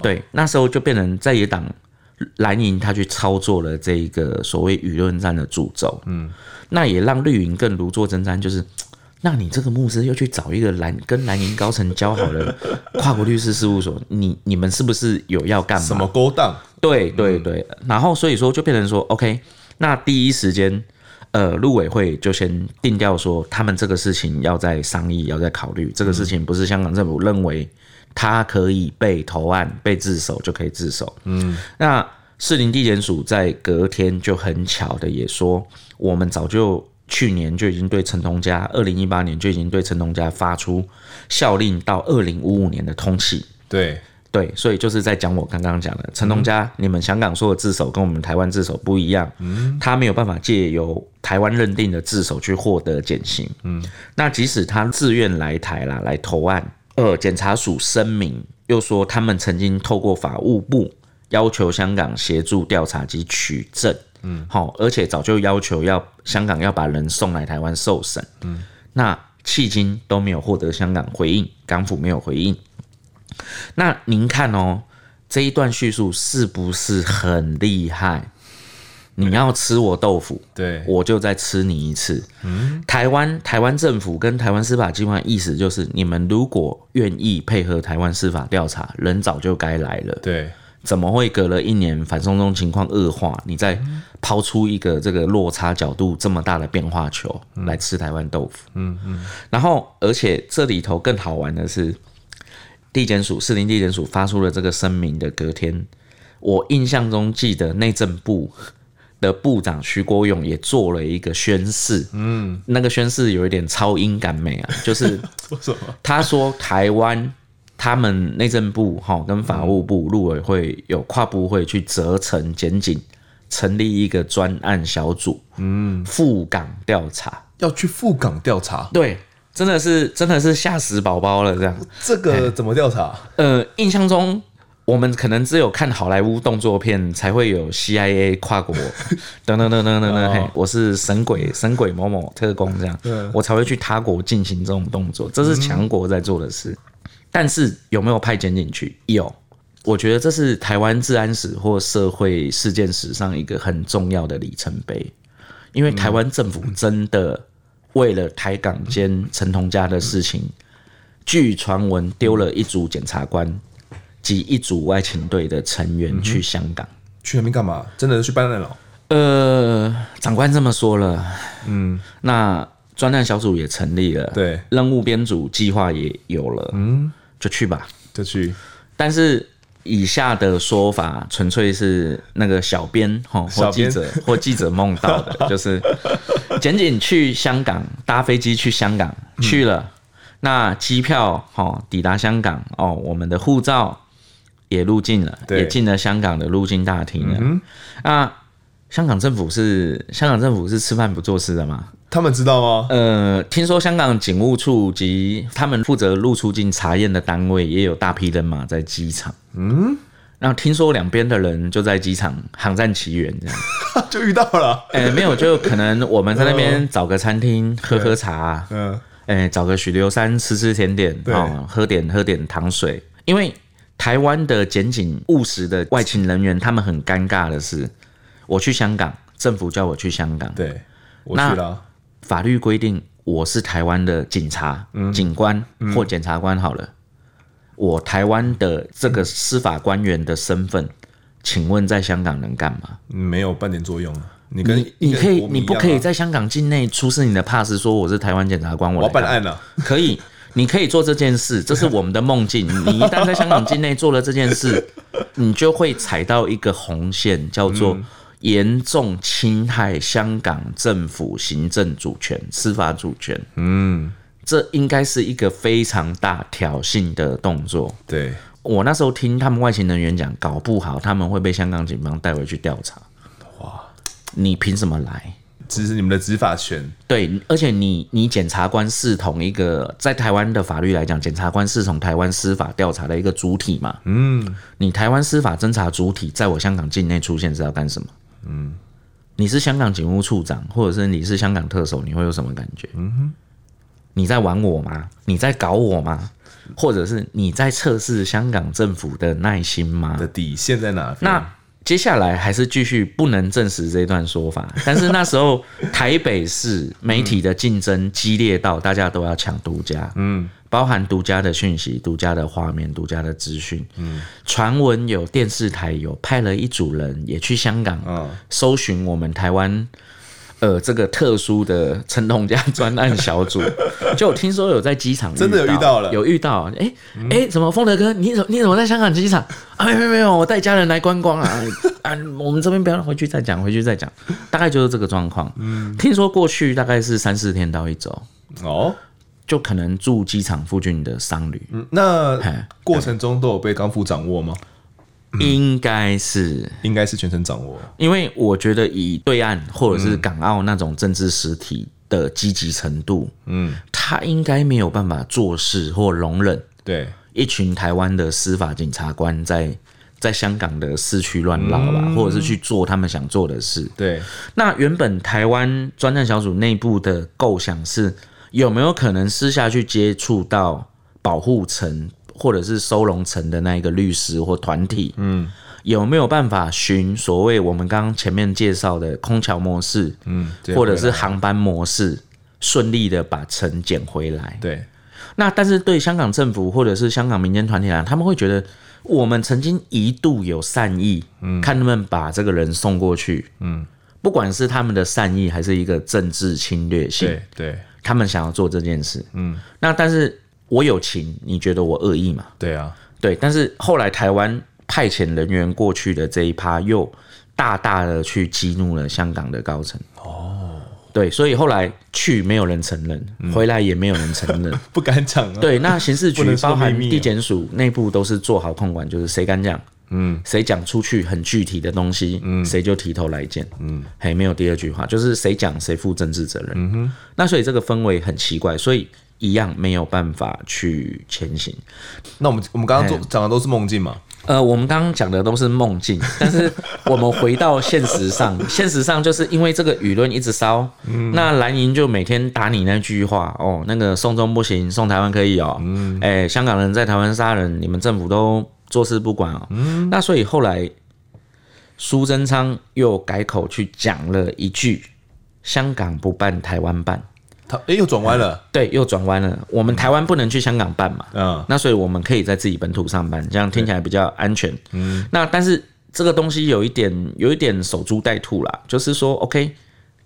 对，那时候就变成在野党蓝营他去操作了这一个所谓舆论战的诅咒，嗯，那也让绿营更如坐针毡，就是。那你这个牧师又去找一个蓝跟蓝营高层交好的 跨国律师事务所，你你们是不是有要干嘛？什么勾当？对对对，然后所以说就变成说，OK，那第一时间，呃，陆委会就先定调说，他们这个事情要再商议，要再考虑。这个事情不是香港政府认为他可以被投案、被自首就可以自首。嗯，那士林地检署在隔天就很巧的也说，我们早就。去年就已经对陈同佳，二零一八年就已经对陈同佳发出效令到二零五五年的通缉。对对，所以就是在讲我刚刚讲的陈同佳，你们香港说的自首跟我们台湾自首不一样。嗯，他没有办法借由台湾认定的自首去获得减刑。嗯，那即使他自愿来台啦，来投案，呃，检察署声明又说他们曾经透过法务部要求香港协助调查及取证。嗯，好，而且早就要求要香港要把人送来台湾受审，嗯，那迄今都没有获得香港回应，港府没有回应。那您看哦，这一段叙述是不是很厉害？你要吃我豆腐，对，我就再吃你一次。嗯，台湾台湾政府跟台湾司法机关意思就是，你们如果愿意配合台湾司法调查，人早就该来了。对。怎么会隔了一年反送中情况恶化，你再抛出一个这个落差角度这么大的变化球来吃台湾豆腐？嗯嗯。然后，而且这里头更好玩的是，地检署士林地检署发出了这个声明的隔天，我印象中记得内政部的部长徐国勇也做了一个宣誓。嗯，那个宣誓有一点超英赶美啊，就是 他说台湾。他们内政部哈跟法务部陆委会有跨部会去责成检警成立一个专案小组，嗯，赴港调查，要去赴港调查，对，真的是真的是吓死宝宝了这样。这个怎么调查？呃，印象中我们可能只有看好莱坞动作片才会有 CIA 跨国。等等等等等等，嘿，我是神鬼神鬼某某特工这样，我才会去他国进行这种动作，这是强国在做的事。但是有没有派检警去？有，我觉得这是台湾治安史或社会事件史上一个很重要的里程碑，因为台湾政府真的为了台港间陈同佳的事情，据传闻丢了一组检察官及一组外勤队的成员去香港，去那边干嘛？真的是去办案了？呃，长官这么说了，嗯，那专案小组也成立了，对，任务编组计划也有了，嗯。就去吧，就去。但是以下的说法纯粹是那个小编哈或记者或记者梦到的，就是仅仅去香港搭飞机去香港去了，那机票哈抵达香港哦，我们的护照也入境了，也进了香港的入境大厅了。嗯那香港政府是香港政府是吃饭不做事的吗？他们知道吗？呃，听说香港警务处及他们负责入出境查验的单位也有大批人马在机场。嗯，然后听说两边的人就在机场航站奇缘，这样 就遇到了。哎、欸，没有，就可能我们在那边找个餐厅喝喝茶，嗯，哎、欸，找个许留山吃吃甜点，哦，喝点喝点糖水。因为台湾的检警务实的外勤人员，他们很尴尬的是，我去香港，政府叫我去香港，对，我去了。法律规定我是台湾的警察、嗯、警官或检察官好了，我台湾的这个司法官员的身份，请问在香港能干嘛？没有半点作用啊！你跟你，你可以，你不可以在香港境内出示你的 pass，说我是台湾检察官，我要办案了。可以，你可以做这件事，这是我们的梦境。你一旦在香港境内做了这件事，你就会踩到一个红线，叫做严重侵害香港政府行政主权、司法主权。嗯，这应该是一个非常大挑衅的动作。对，我那时候听他们外勤人员讲，搞不好他们会被香港警方带回去调查。哇你凭什么来？这是你们的执法权。对，而且你你检察官是同一个在台湾的法律来讲，检察官是从台湾司法调查的一个主体嘛。嗯，你台湾司法侦查主体在我香港境内出现是要干什么？嗯，你是香港警务处长，或者是你是香港特首，你会有什么感觉？嗯哼，你在玩我吗？你在搞我吗？或者是你在测试香港政府的耐心吗？的底线在哪？那。接下来还是继续不能证实这一段说法，但是那时候台北市媒体的竞争激烈到大家都要抢独家，嗯，包含独家的讯息、独家的画面、独家的资讯，嗯，传闻有电视台有派了一组人也去香港，搜寻我们台湾。呃，这个特殊的陈同佳专案小组，就我听说有在机场真的有遇到了，有遇到，哎、欸、哎、怎么风德哥，你怎你怎么在香港机场？啊，没有没有，我带家人来观光啊。啊，我们这边不要回去再讲，回去再讲，大概就是这个状况。嗯，听说过去大概是三四天到一周。哦，就可能住机场附近的商旅。嗯，那过程中都有被港府掌握吗？应该是，应该是全程掌握。因为我觉得以对岸或者是港澳那种政治实体的积极程度，嗯，他应该没有办法做事或容忍。对，一群台湾的司法警察官在在香港的市区乱绕吧，或者是去做他们想做的事。对，那原本台湾专案小组内部的构想是，有没有可能私下去接触到保护层？或者是收容层的那一个律师或团体，嗯，有没有办法寻所谓我们刚刚前面介绍的空桥模式，嗯，或者是航班模式，顺利的把层捡回来？对。那但是对香港政府或者是香港民间团体来讲，他们会觉得我们曾经一度有善意，嗯，看他们把这个人送过去，嗯，不管是他们的善意还是一个政治侵略性，对，对，他们想要做这件事，嗯，那但是。我有情，你觉得我恶意吗？对啊，对。但是后来台湾派遣人员过去的这一趴，又大大的去激怒了香港的高层。哦，对，所以后来去没有人承认，嗯、回来也没有人承认，不敢讲、啊。对，那刑事局包含地检署内部都是做好控管，就是谁敢讲，嗯，谁讲出去很具体的东西，嗯，谁就提头来见，嗯，还没有第二句话，就是谁讲谁负政治责任。嗯哼，那所以这个氛围很奇怪，所以。一样没有办法去前行。那我们我们刚刚做讲的都是梦境嘛？呃，我们刚刚讲的都是梦境，但是我们回到现实上，现实上就是因为这个舆论一直烧，嗯、那蓝营就每天打你那句话哦，那个送中不行，送台湾可以哦。嗯，哎、欸，香港人在台湾杀人，你们政府都坐视不管哦。嗯，那所以后来苏贞昌又改口去讲了一句：香港不办，台湾办。他哎，又转弯了。对，又转弯了。我们台湾不能去香港办嘛，嗯，那所以我们可以在自己本土上班，这样听起来比较安全。嗯，那但是这个东西有一点，有一点守株待兔啦，就是说，OK，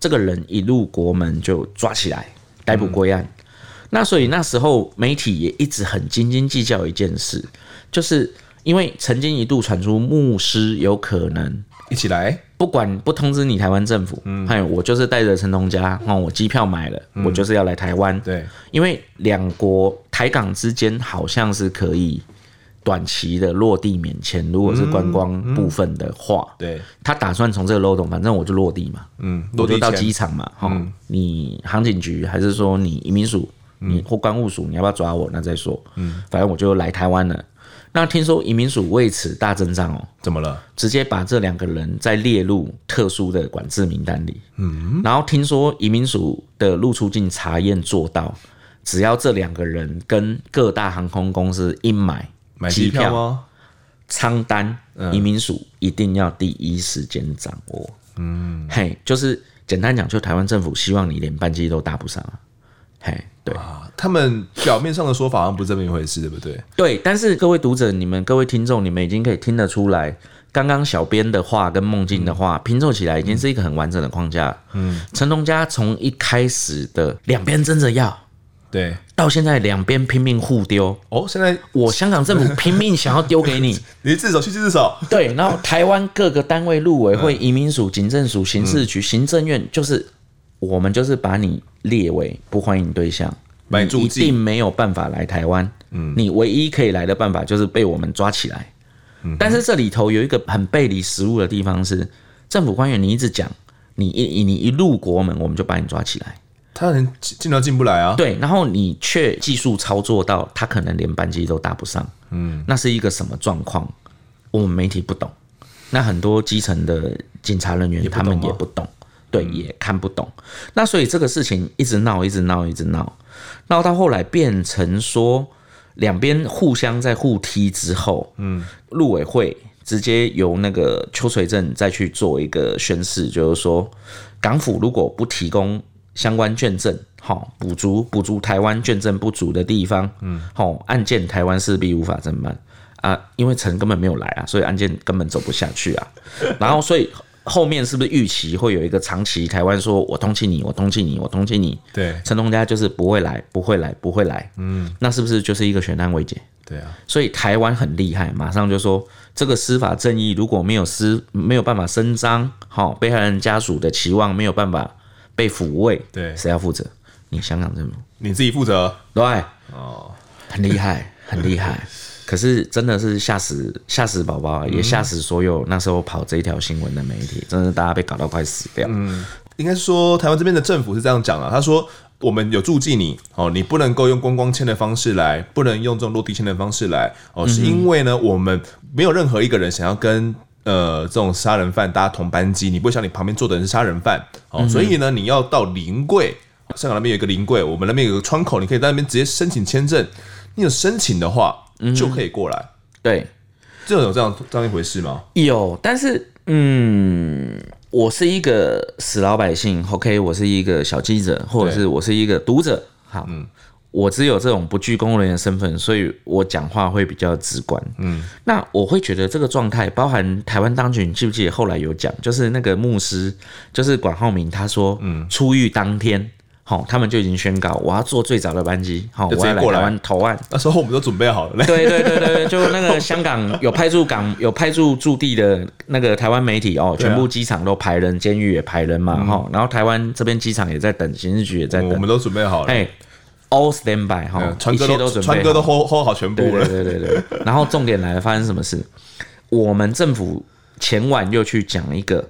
这个人一入国门就抓起来，逮捕归案。嗯，那所以那时候媒体也一直很斤斤计较一件事，就是因为曾经一度传出牧师有可能。一起来，不管不通知你台湾政府，嗯，还有我就是带着陈同佳，哦，我机票买了，嗯，我就是要来台湾，对，因为两国台港之间好像是可以短期的落地免签，如果是观光部分的话，嗯。嗯，对，他打算从这个漏洞，反正我就落地嘛，嗯，落地到机场嘛，哈，嗯，你航警局还是说你移民署，你或关务署，你要不要抓我？那再说，嗯，反正我就来台湾了。那听说移民署为此大阵仗哦，怎么了？直接把这两个人再列入特殊的管制名单里。嗯，然后听说移民署的入出境查验做到，只要这两个人跟各大航空公司一买买机票舱单，移民署一定要第一时间掌握。嗯，嘿，就是简单讲，就台湾政府希望你连班机都搭不上。嘿。对啊，他们表面上的说法好像不是这么一回事，对不对？对，但是各位读者，你们各位听众，你们已经可以听得出来，刚刚小编的话跟梦境的话、嗯、拼凑起来，已经是一个很完整的框架。嗯，陈同佳从一开始的两边争着要，对，到现在两边拼命互丢。哦，现在我香港政府拼命想要丢给你，你自首去自首。对，然后台湾各个单位，陆委会、移民署、警政署、刑事局、行政院，就是我们就是把你列为不欢迎对象。你一定没有办法来台湾，嗯，你唯一可以来的办法就是被我们抓起来。嗯，但是这里头有一个很背离实务的地方是，政府官员你一直讲，你一你一入国门我们就把你抓起来，他人进都进不来啊。对，然后你却技术操作到他可能连班机都搭不上，嗯，那是一个什么状况？我们媒体不懂，那很多基层的警察人员他们也不懂，对，也看不懂。那所以这个事情一直闹，一直闹，一直闹。闹到后来变成说，两边互相在互踢之后，嗯，陆委会直接由那个邱垂正再去做一个宣示，就是说，港府如果不提供相关卷证，好补足补足台湾卷证不足的地方，嗯，好案件台湾势必无法侦办啊，因为陈根本没有来啊，所以案件根本走不下去啊，然后所以。后面是不是预期会有一个长期台湾说“我通缉你，我通缉你，我通缉你”？对，陈同佳就是不会来，不会来，不会来。嗯，那是不是就是一个悬案未解？对啊，所以台湾很厉害，马上就说这个司法正义如果没有司没有办法伸张，好，被害人家属的期望没有办法被抚慰，对，谁要负责？你香港政府，你自己负责。对，哦，很厉害，很厉害。可是真的是吓死吓死宝宝，也吓死所有那时候跑这一条新闻的媒体，真的大家被搞到快死掉。嗯，应该说台湾这边的政府是这样讲啊，他说我们有注记你哦，你不能够用观光签的方式来，不能用这种落地签的方式来哦，是因为呢，我们没有任何一个人想要跟呃这种杀人犯搭同班机，你不会想你旁边坐的人是杀人犯哦，所以呢，你要到临柜，香港那边有一个临柜，我们那边有个窗口，你可以在那边直接申请签证，你有申请的话。就可以过来，嗯、对，这有这样这样一回事吗？有，但是，嗯，我是一个死老百姓，OK，我是一个小记者，或者是我是一个读者，好，嗯，我只有这种不具公务人员的身份，所以我讲话会比较直观，嗯，那我会觉得这个状态，包含台湾当局，你记不记得后来有讲，就是那个牧师，就是管浩明，他说，嗯，出狱当天。好，他们就已经宣告，我要坐最早的班机，好，我要来台湾投案。那时候我们都准备好了。对对对对，就那个香港 有派驻港有派驻驻地的那个台湾媒体哦，全部机场都排人，监狱也排人嘛，哈，然后台湾这边机场也在等，刑事局也在等，我们都准备好了。哎，all stand by 哈，一切都准备，川哥都 hold hold 好全部了。对对对对，然后重点来了，发生什么事？我们政府前晚又去讲一个，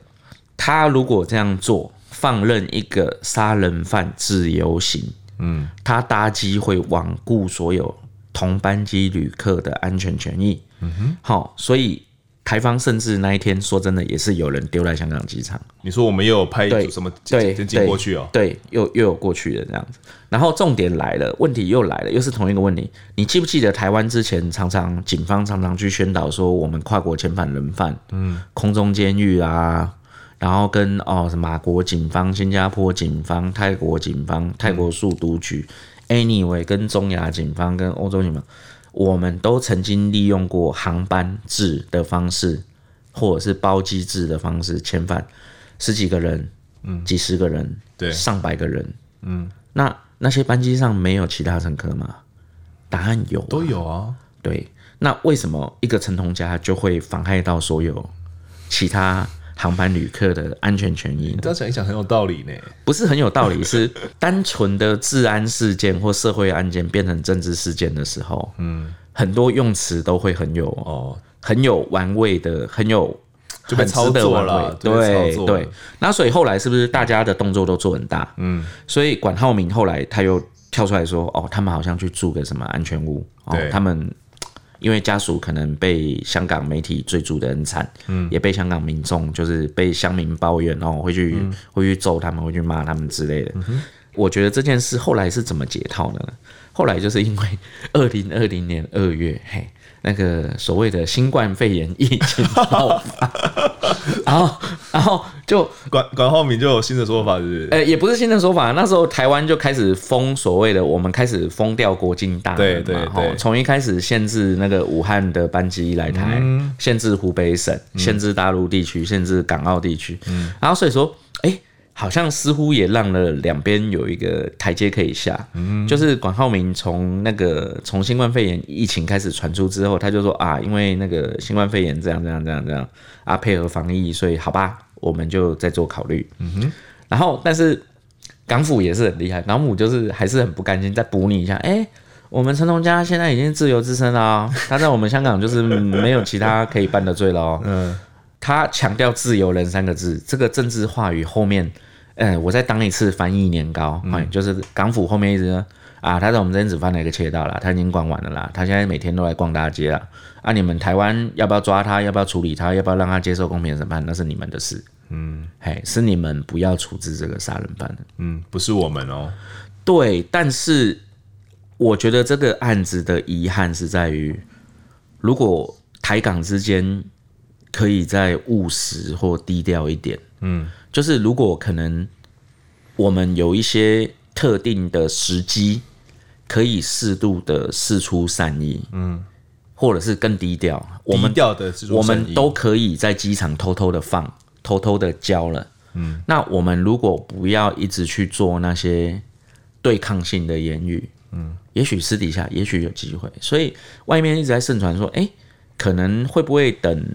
他如果这样做。放任一个杀人犯自由行，嗯，他搭机会罔顾所有同班机旅客的安全权益，嗯哼，好，所以台方甚至那一天说真的也是有人丢在香港机场。你说我们又有派一组什么对进过去哦？对，又又有过去的这样子。然后重点来了，问题又来了，又是同一个问题。你记不记得台湾之前常常警方常常去宣导说我们跨国遣返人犯，嗯，空中监狱啊。然后跟哦，什么马国警方、新加坡警方、泰国警方、泰国速毒局、嗯、，anyway，跟中亚警方、跟欧洲警方，我们都曾经利用过航班制的方式，或者是包机制的方式遣返十几个人、嗯，几十个人，对，上百个人，嗯，那那些班机上没有其他乘客吗？答案有、啊，都有啊。对，那为什么一个陈同佳就会妨害到所有其他？航班旅客的安全权益，这样想一想很有道理呢。不是很有道理，是 单纯的治安事件或社会案件变成政治事件的时候，嗯，很多用词都会很有哦，很有玩味的，很有就被操作了。对对，那所以后来是不是大家的动作都做很大？嗯，所以管浩明后来他又跳出来说，哦，他们好像去住个什么安全屋，哦，他们。因为家属可能被香港媒体追逐的很惨，嗯，也被香港民众就是被乡民抱怨，然后会去、嗯、会去揍他们，会去骂他们之类的、嗯。我觉得这件事后来是怎么解套的呢？后来就是因为二零二零年二月，嘿，那个所谓的新冠肺炎疫情爆发，然后然后就管管浩明就有新的说法，是不是？呃，也不是新的说法，那时候台湾就开始封所谓的，我们开始封掉国境大门嘛，对对对，从一开始限制那个武汉的班机来台，嗯、限制湖北省，嗯、限制大陆地区，限制港澳地区，嗯，然后所以说。好像似乎也让了两边有一个台阶可以下，嗯，就是管浩明从那个从新冠肺炎疫情开始传出之后，他就说啊，因为那个新冠肺炎这样这样这样这样啊，配合防疫，所以好吧，我们就再做考虑，嗯哼。然后，但是港府也是很厉害，港府就是还是很不甘心，再补你一下，哎、欸，我们陈同佳现在已经自由之身了、喔，他在我们香港就是没有其他可以办的罪了、哦，嗯，他强调自由人三个字，这个政治话语后面。嗯，我再当一次翻译年糕，嗯，就是港府后面一直说啊，他在我们这边只翻了一个窃盗了，他已经逛完了啦，他现在每天都来逛大街了。啊，你们台湾要不要抓他？要不要处理他？要不要让他接受公平审判？那是你们的事。嗯，嘿，是你们不要处置这个杀人犯。嗯，不是我们哦。对，但是我觉得这个案子的遗憾是在于，如果台港之间可以再务实或低调一点，嗯。就是如果可能，我们有一些特定的时机，可以适度的释出善意，嗯，或者是更低调，我们低调的，我们都可以在机场偷偷的放，偷偷的交了，嗯，那我们如果不要一直去做那些对抗性的言语，嗯，也许私底下，也许有机会，所以外面一直在盛传说，哎，可能会不会等？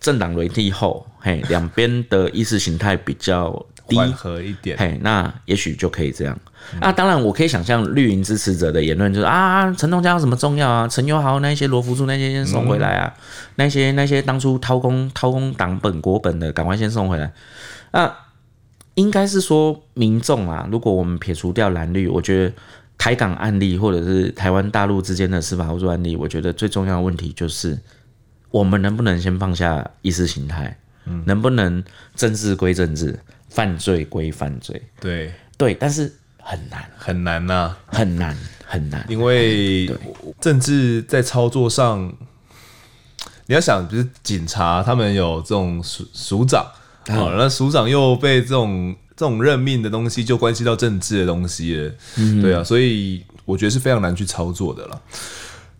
政党轮替后，嘿，两边的意识形态比较缓和一点，嘿，那也许就可以这样。嗯、啊，当然，我可以想象绿营支持者的言论就是啊，陈同佳有什么重要啊？陈友豪那些罗福柱那些先送回来啊，嗯、那些那些当初掏空掏空党本国本的，赶快先送回来。啊，应该是说民众啊，如果我们撇除掉蓝绿，我觉得台港案例或者是台湾大陆之间的司法互助案例，我觉得最重要的问题就是。我们能不能先放下意识形态？嗯，能不能政治归政治，犯罪归犯罪？对。对，但是很难。很难呐、啊，很难很难，因为政治在操作上，你要想，就是警察他们有这种署署长，好、嗯，那署长又被这种这种任命的东西，就关系到政治的东西了，嗯，对啊，所以我觉得是非常难去操作的了。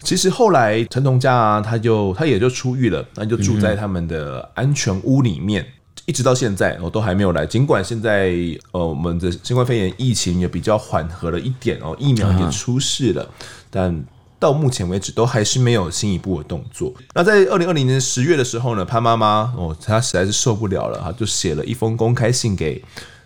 其实后来陈同佳啊，他就他也就出狱了，那就住在他们的安全屋里面，一直到现在哦都还没有来。尽管现在呃我们的新冠肺炎疫情也比较缓和了一点哦，疫苗也出世了，但到目前为止都还是没有进一步的动作。那在二零二零年十月的时候呢，潘妈妈哦，她实在是受不了了，她就写了一封公开信给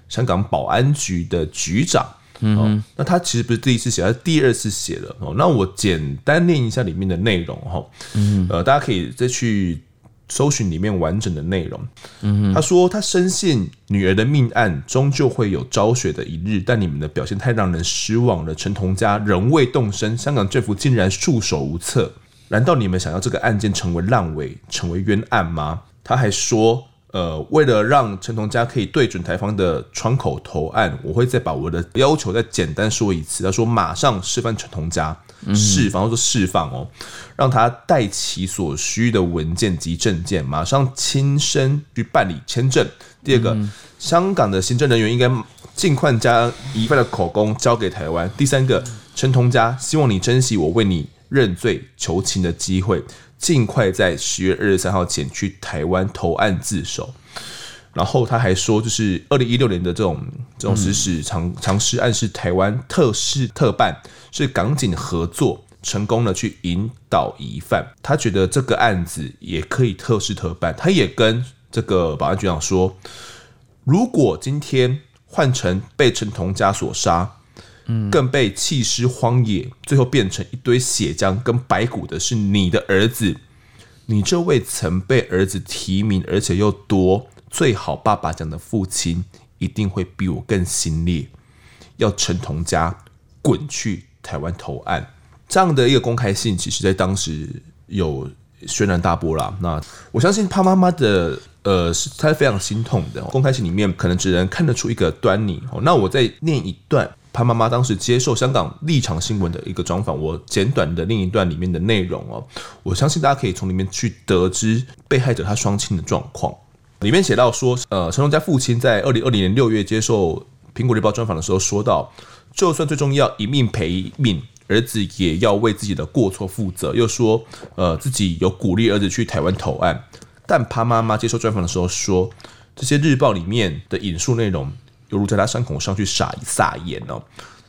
香港保安局的局长。嗯、哦，那他其实不是第一次写，他是第二次写了。哦，那我简单念一下里面的内容哈。嗯，呃，大家可以再去搜寻里面完整的内容。嗯，他说他深信女儿的命案终究会有昭雪的一日，但你们的表现太让人失望了。陈同佳仍未动身，香港政府竟然束手无策。难道你们想要这个案件成为烂尾，成为冤案吗？他还说。呃，为了让陈同佳可以对准台方的窗口投案，我会再把我的要求再简单说一次。他说马上释放陈同佳，释放，说释放哦，让他带齐所需的文件及证件，马上亲身去办理签证。第二个，香港的行政人员应该尽快将疑犯的口供交给台湾。第三个，陈同佳，希望你珍惜我为你认罪求情的机会。尽快在十月二十三号前去台湾投案自首。然后他还说，就是二零一六年的这种这种实施尝尝试暗示台湾特事特办是港警合作成功的去引导疑犯。他觉得这个案子也可以特事特办。他也跟这个保安局长说，如果今天换成被陈同佳所杀。更被弃尸荒野，最后变成一堆血浆跟白骨的是你的儿子，你这位曾被儿子提名而且又夺最好爸爸奖的父亲，一定会比我更心烈，要陈同佳滚去台湾投案。这样的一个公开信，其实在当时有轩然大波啦。那我相信潘妈妈的呃，是她是非常心痛的。公开信里面可能只能看得出一个端倪。那我再念一段。潘妈妈当时接受香港立场新闻的一个专访，我简短的另一段里面的内容哦，我相信大家可以从里面去得知被害者他双亲的状况。里面写到说，呃，陈龙家父亲在二零二零年六月接受苹果日报专访的时候说到，就算最终要一命赔一命，儿子也要为自己的过错负责。又说，呃，自己有鼓励儿子去台湾投案，但潘妈妈接受专访的时候说，这些日报里面的引述内容，犹如在他伤口上去撒撒盐哦。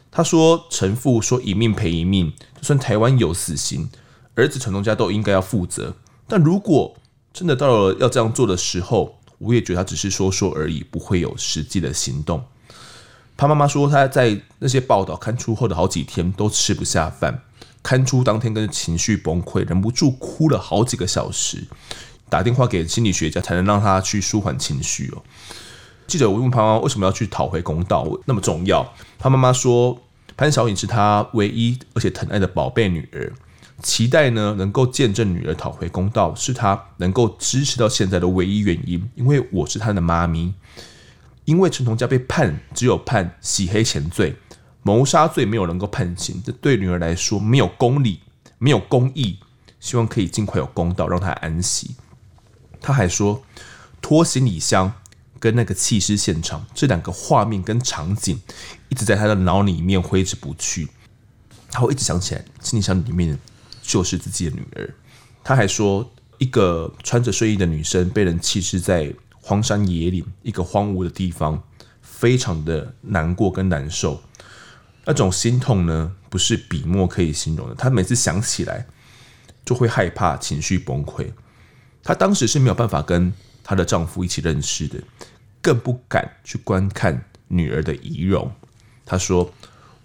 他说，陈父说一命赔一命，就算台湾有死刑，儿子陈东佳都应该要负责。但如果真的到了要这样做的时候，我也觉得他只是说说而已，不会有实际的行动。他妈妈说，他在那些报道刊出后的好几天都吃不下饭，刊出当天跟情绪崩溃，忍不住哭了好几个小时，打电话给心理学家才能让他去舒缓情绪哦。记者问潘妈妈为什么要去讨回公道那么重要，潘妈妈说，潘晓颖是她唯一而且疼爱的宝贝女儿。期待呢，能够见证女儿讨回公道，是他能够支持到现在的唯一原因。因为我是他的妈咪，因为陈同佳被判只有判洗黑钱罪，谋杀罪没有能够判刑，这对女儿来说没有公理，没有公义。希望可以尽快有公道，让她安息。他还说，拖行李箱跟那个弃尸现场这两个画面跟场景，一直在他的脑里面挥之不去，他会一直想起来心里想里面。就是自己的女儿。他还说，一个穿着睡衣的女生被人弃尸在荒山野岭一个荒芜的地方，非常的难过跟难受。那种心痛呢，不是笔墨可以形容的。她每次想起来，就会害怕，情绪崩溃。她当时是没有办法跟她的丈夫一起认尸的，更不敢去观看女儿的遗容。她说：“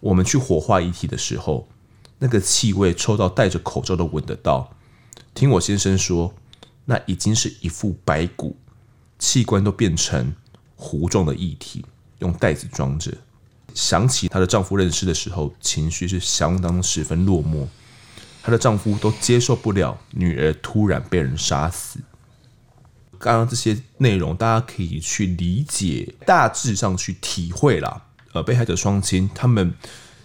我们去火化遗体的时候。”那个气味臭到戴着口罩都闻得到。听我先生说，那已经是一副白骨，器官都变成糊状的液体，用袋子装着。想起她的丈夫认尸的时候，情绪是相当十分落寞。她的丈夫都接受不了女儿突然被人杀死。刚刚这些内容，大家可以去理解，大致上去体会啦。呃，被害者双亲他们。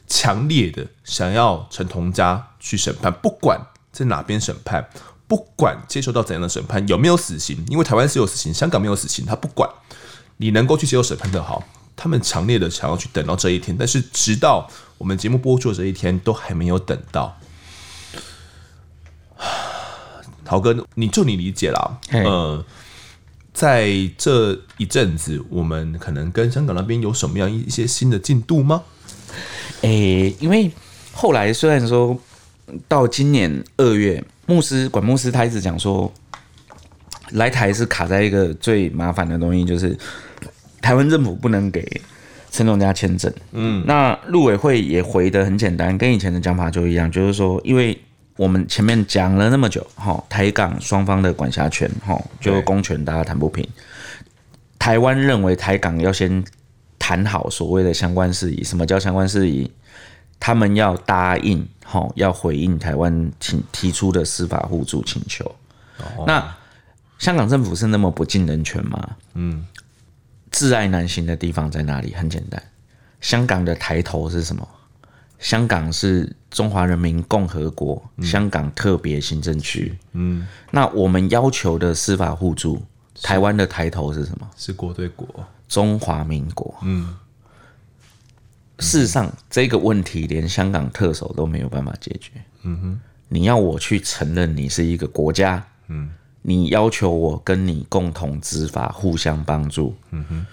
强烈的想要陈同佳去审判，不管在哪边审判，不管接受到怎样的审判，有没有死刑，因为台湾是有死刑，香港没有死刑，他不管你能够去接受审判的好，他们强烈的想要去等到这一天，但是直到我们节目播出的这一天，都还没有等到。陶哥，你就你理解啦，呃，在这一阵子，我们可能跟香港那边有什么样一些新的进度吗？诶、欸，因为后来虽然说到今年二月，牧师管牧师他一直讲说，来台是卡在一个最麻烦的东西，就是台湾政府不能给陈总家签证。嗯，那陆委会也回的很简单，跟以前的讲法就一样，就是说，因为我们前面讲了那么久，哈，台港双方的管辖权，哈，就公权大家谈不平，台湾认为台港要先。谈好所谓的相关事宜，什么叫相关事宜？他们要答应，吼，要回应台湾请提出的司法互助请求。哦、那香港政府是那么不近人权吗？嗯，挚爱难行的地方在哪里？很简单，香港的抬头是什么？香港是中华人民共和国香港特别行政区。嗯，那我们要求的司法互助，台湾的抬头是什么？是国对国。中华民国，嗯，事实上这个问题连香港特首都没有办法解决，嗯哼，你要我去承认你是一个国家，嗯，你要求我跟你共同执法，互相帮助，嗯哼，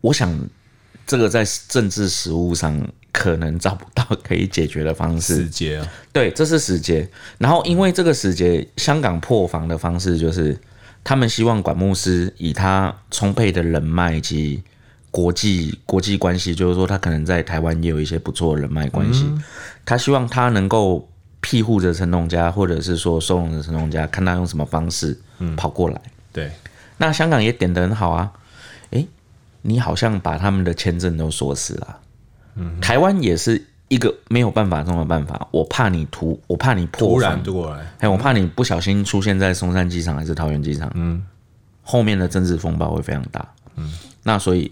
我想这个在政治实务上可能找不到可以解决的方式，啊，对，这是死结。然后因为这个死结，香港破防的方式就是。他们希望管牧师以他充沛的人脉以及国际国际关系，就是说他可能在台湾也有一些不错的人脉关系。他希望他能够庇护着陈同佳，或者是说收容着陈同佳，看他用什么方式跑过来。对，那香港也点得很好啊。诶，你好像把他们的签证都锁死了。嗯，台湾也是。一个没有办法中的办法，我怕你突，我怕你破防过来，哎，我怕你不小心出现在松山机场还是桃园机场，嗯，后面的政治风暴会非常大，嗯，那所以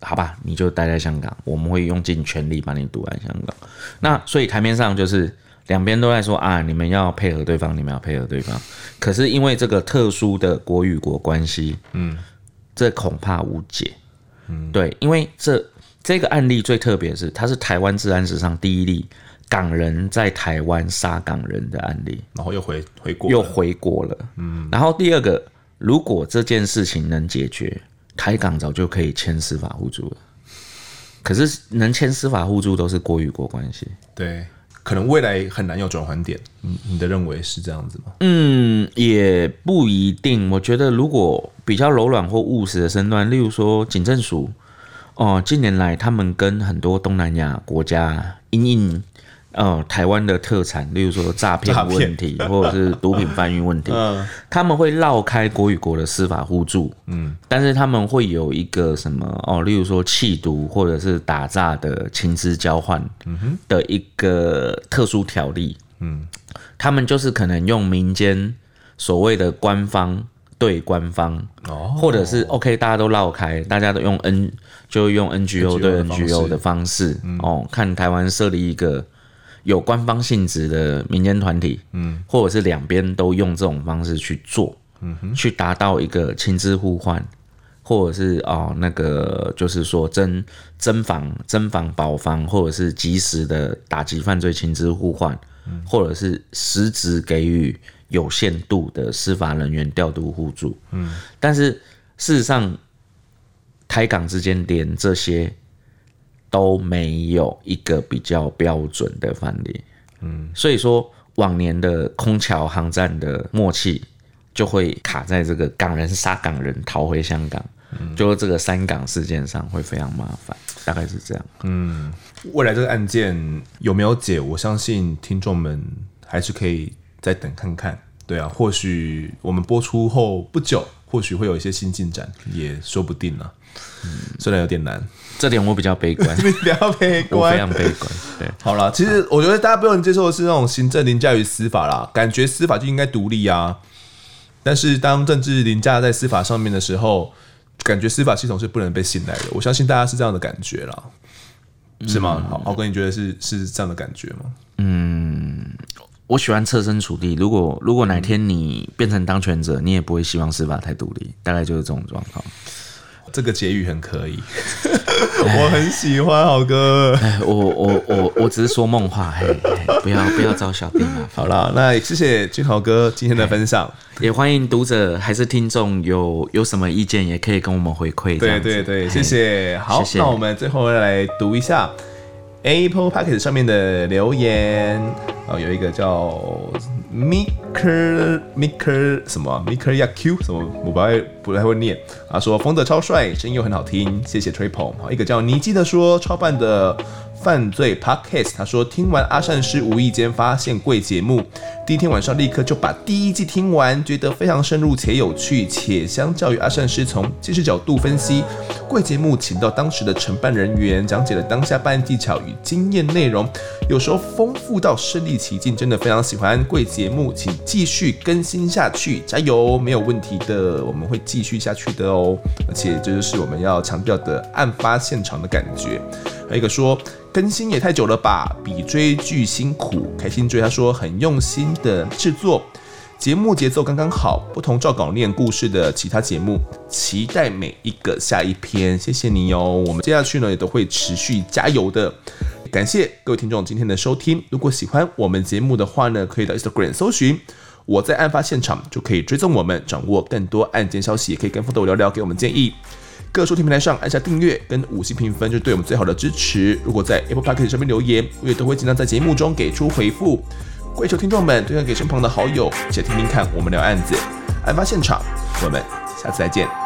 好吧，你就待在香港，我们会用尽全力把你堵在香港。那所以台面上就是两边都在说啊，你们要配合对方，你们要配合对方。可是因为这个特殊的国与国关系，嗯，这恐怕无解。嗯，对，因为这这个案例最特别的是，它是台湾治安史上第一例港人在台湾杀港人的案例，然后又回回国，又回国了。嗯，然后第二个，如果这件事情能解决，台港早就可以签司法互助了。可是能签司法互助都是国与国关系，对，可能未来很难有转换点。你你的认为是这样子吗？嗯，也不一定。我觉得如果比较柔软或务实的身段，例如说警政署，哦、呃，近年来他们跟很多东南亚国家因应。呃，台湾的特产，例如说诈骗问题，或者是毒品贩运问题，嗯、他们会绕开国与国的司法互助，嗯，但是他们会有一个什么哦，例如说弃毒或者是打诈的情资交换，的一个特殊条例，嗯，他们就是可能用民间所谓的官方对官方，哦，或者是 OK，大家都绕开，大家都用 N 就用 NGO 对 NGO 的方式，嗯、哦，看台湾设立一个。有官方性质的民间团体，嗯，或者是两边都用这种方式去做，嗯哼，去达到一个情资互换，或者是哦那个就是说侦侦防、侦防保防，或者是及时的打击犯罪情资互换，嗯，或者是实质给予有限度的司法人员调度互助，嗯，但是事实上，台港之间连这些。都没有一个比较标准的范例，嗯，所以说往年的空桥航站的默契就会卡在这个港人杀港人逃回香港，嗯，就这个三港事件上会非常麻烦，大概是这样。嗯，未来这个案件有没有解？我相信听众们还是可以再等看看。对啊，或许我们播出后不久，或许会有一些新进展，也说不定呢。嗯，虽然有点难。这点我比较悲观，比较悲观，我非常悲观。对，好了，其实我觉得大家不能接受的是那种行政凌驾于司法啦，感觉司法就应该独立啊。但是当政治凌驾在司法上面的时候，感觉司法系统是不能被信赖的。我相信大家是这样的感觉啦，是吗？嗯、好，豪哥，你觉得是是这样的感觉吗？嗯，我喜欢设身处地。如果如果哪天你变成当权者，你也不会希望司法太独立，大概就是这种状况。这个结语很可以，我很喜欢豪哥。我我我我只是说梦话，嘿，嘿，不要不要招小弟嘛。好了，那谢谢俊豪哥今天的分享，也欢迎读者还是听众有有什么意见，也可以跟我们回馈。对对对，谢谢。好，那我们最后来读一下 Apple p o c k e t 上面的留言。哦，有一个叫 Miker Miker 什么 Miker Yaq 什么，我不太不太会念啊。说风德超帅，声音又很好听，谢谢吹捧。啊，一个叫尼基的说超棒的。犯罪 Podcast，他说听完阿善师无意间发现贵节目，第一天晚上立刻就把第一季听完，觉得非常深入且有趣，且相较于阿善师从技术角度分析，贵节目请到当时的承办人员讲解了当下办案技巧与经验内容，有时候丰富到身临其境，真的非常喜欢贵节目，请继续更新下去，加油，没有问题的，我们会继续下去的哦，而且这就是我们要强调的案发现场的感觉。还有一个说更新也太久了吧，比追剧辛苦，开心追。他说很用心的制作节目，节奏刚刚好，不同照稿念故事的其他节目，期待每一个下一篇。谢谢你哦，我们接下去呢也都会持续加油的。感谢各位听众今天的收听，如果喜欢我们节目的话呢，可以到 Instagram 搜寻我在案发现场，就可以追踪我们，掌握更多案件消息，也可以跟风德我聊聊，给我们建议。各收听平台上按下订阅跟五星评分，就是对我们最好的支持。如果在 Apple Podcast 上面留言，我也都会尽量在节目中给出回复。跪求听众们推荐给身旁的好友，且听听看我们聊案子。案发现场，我们下次再见。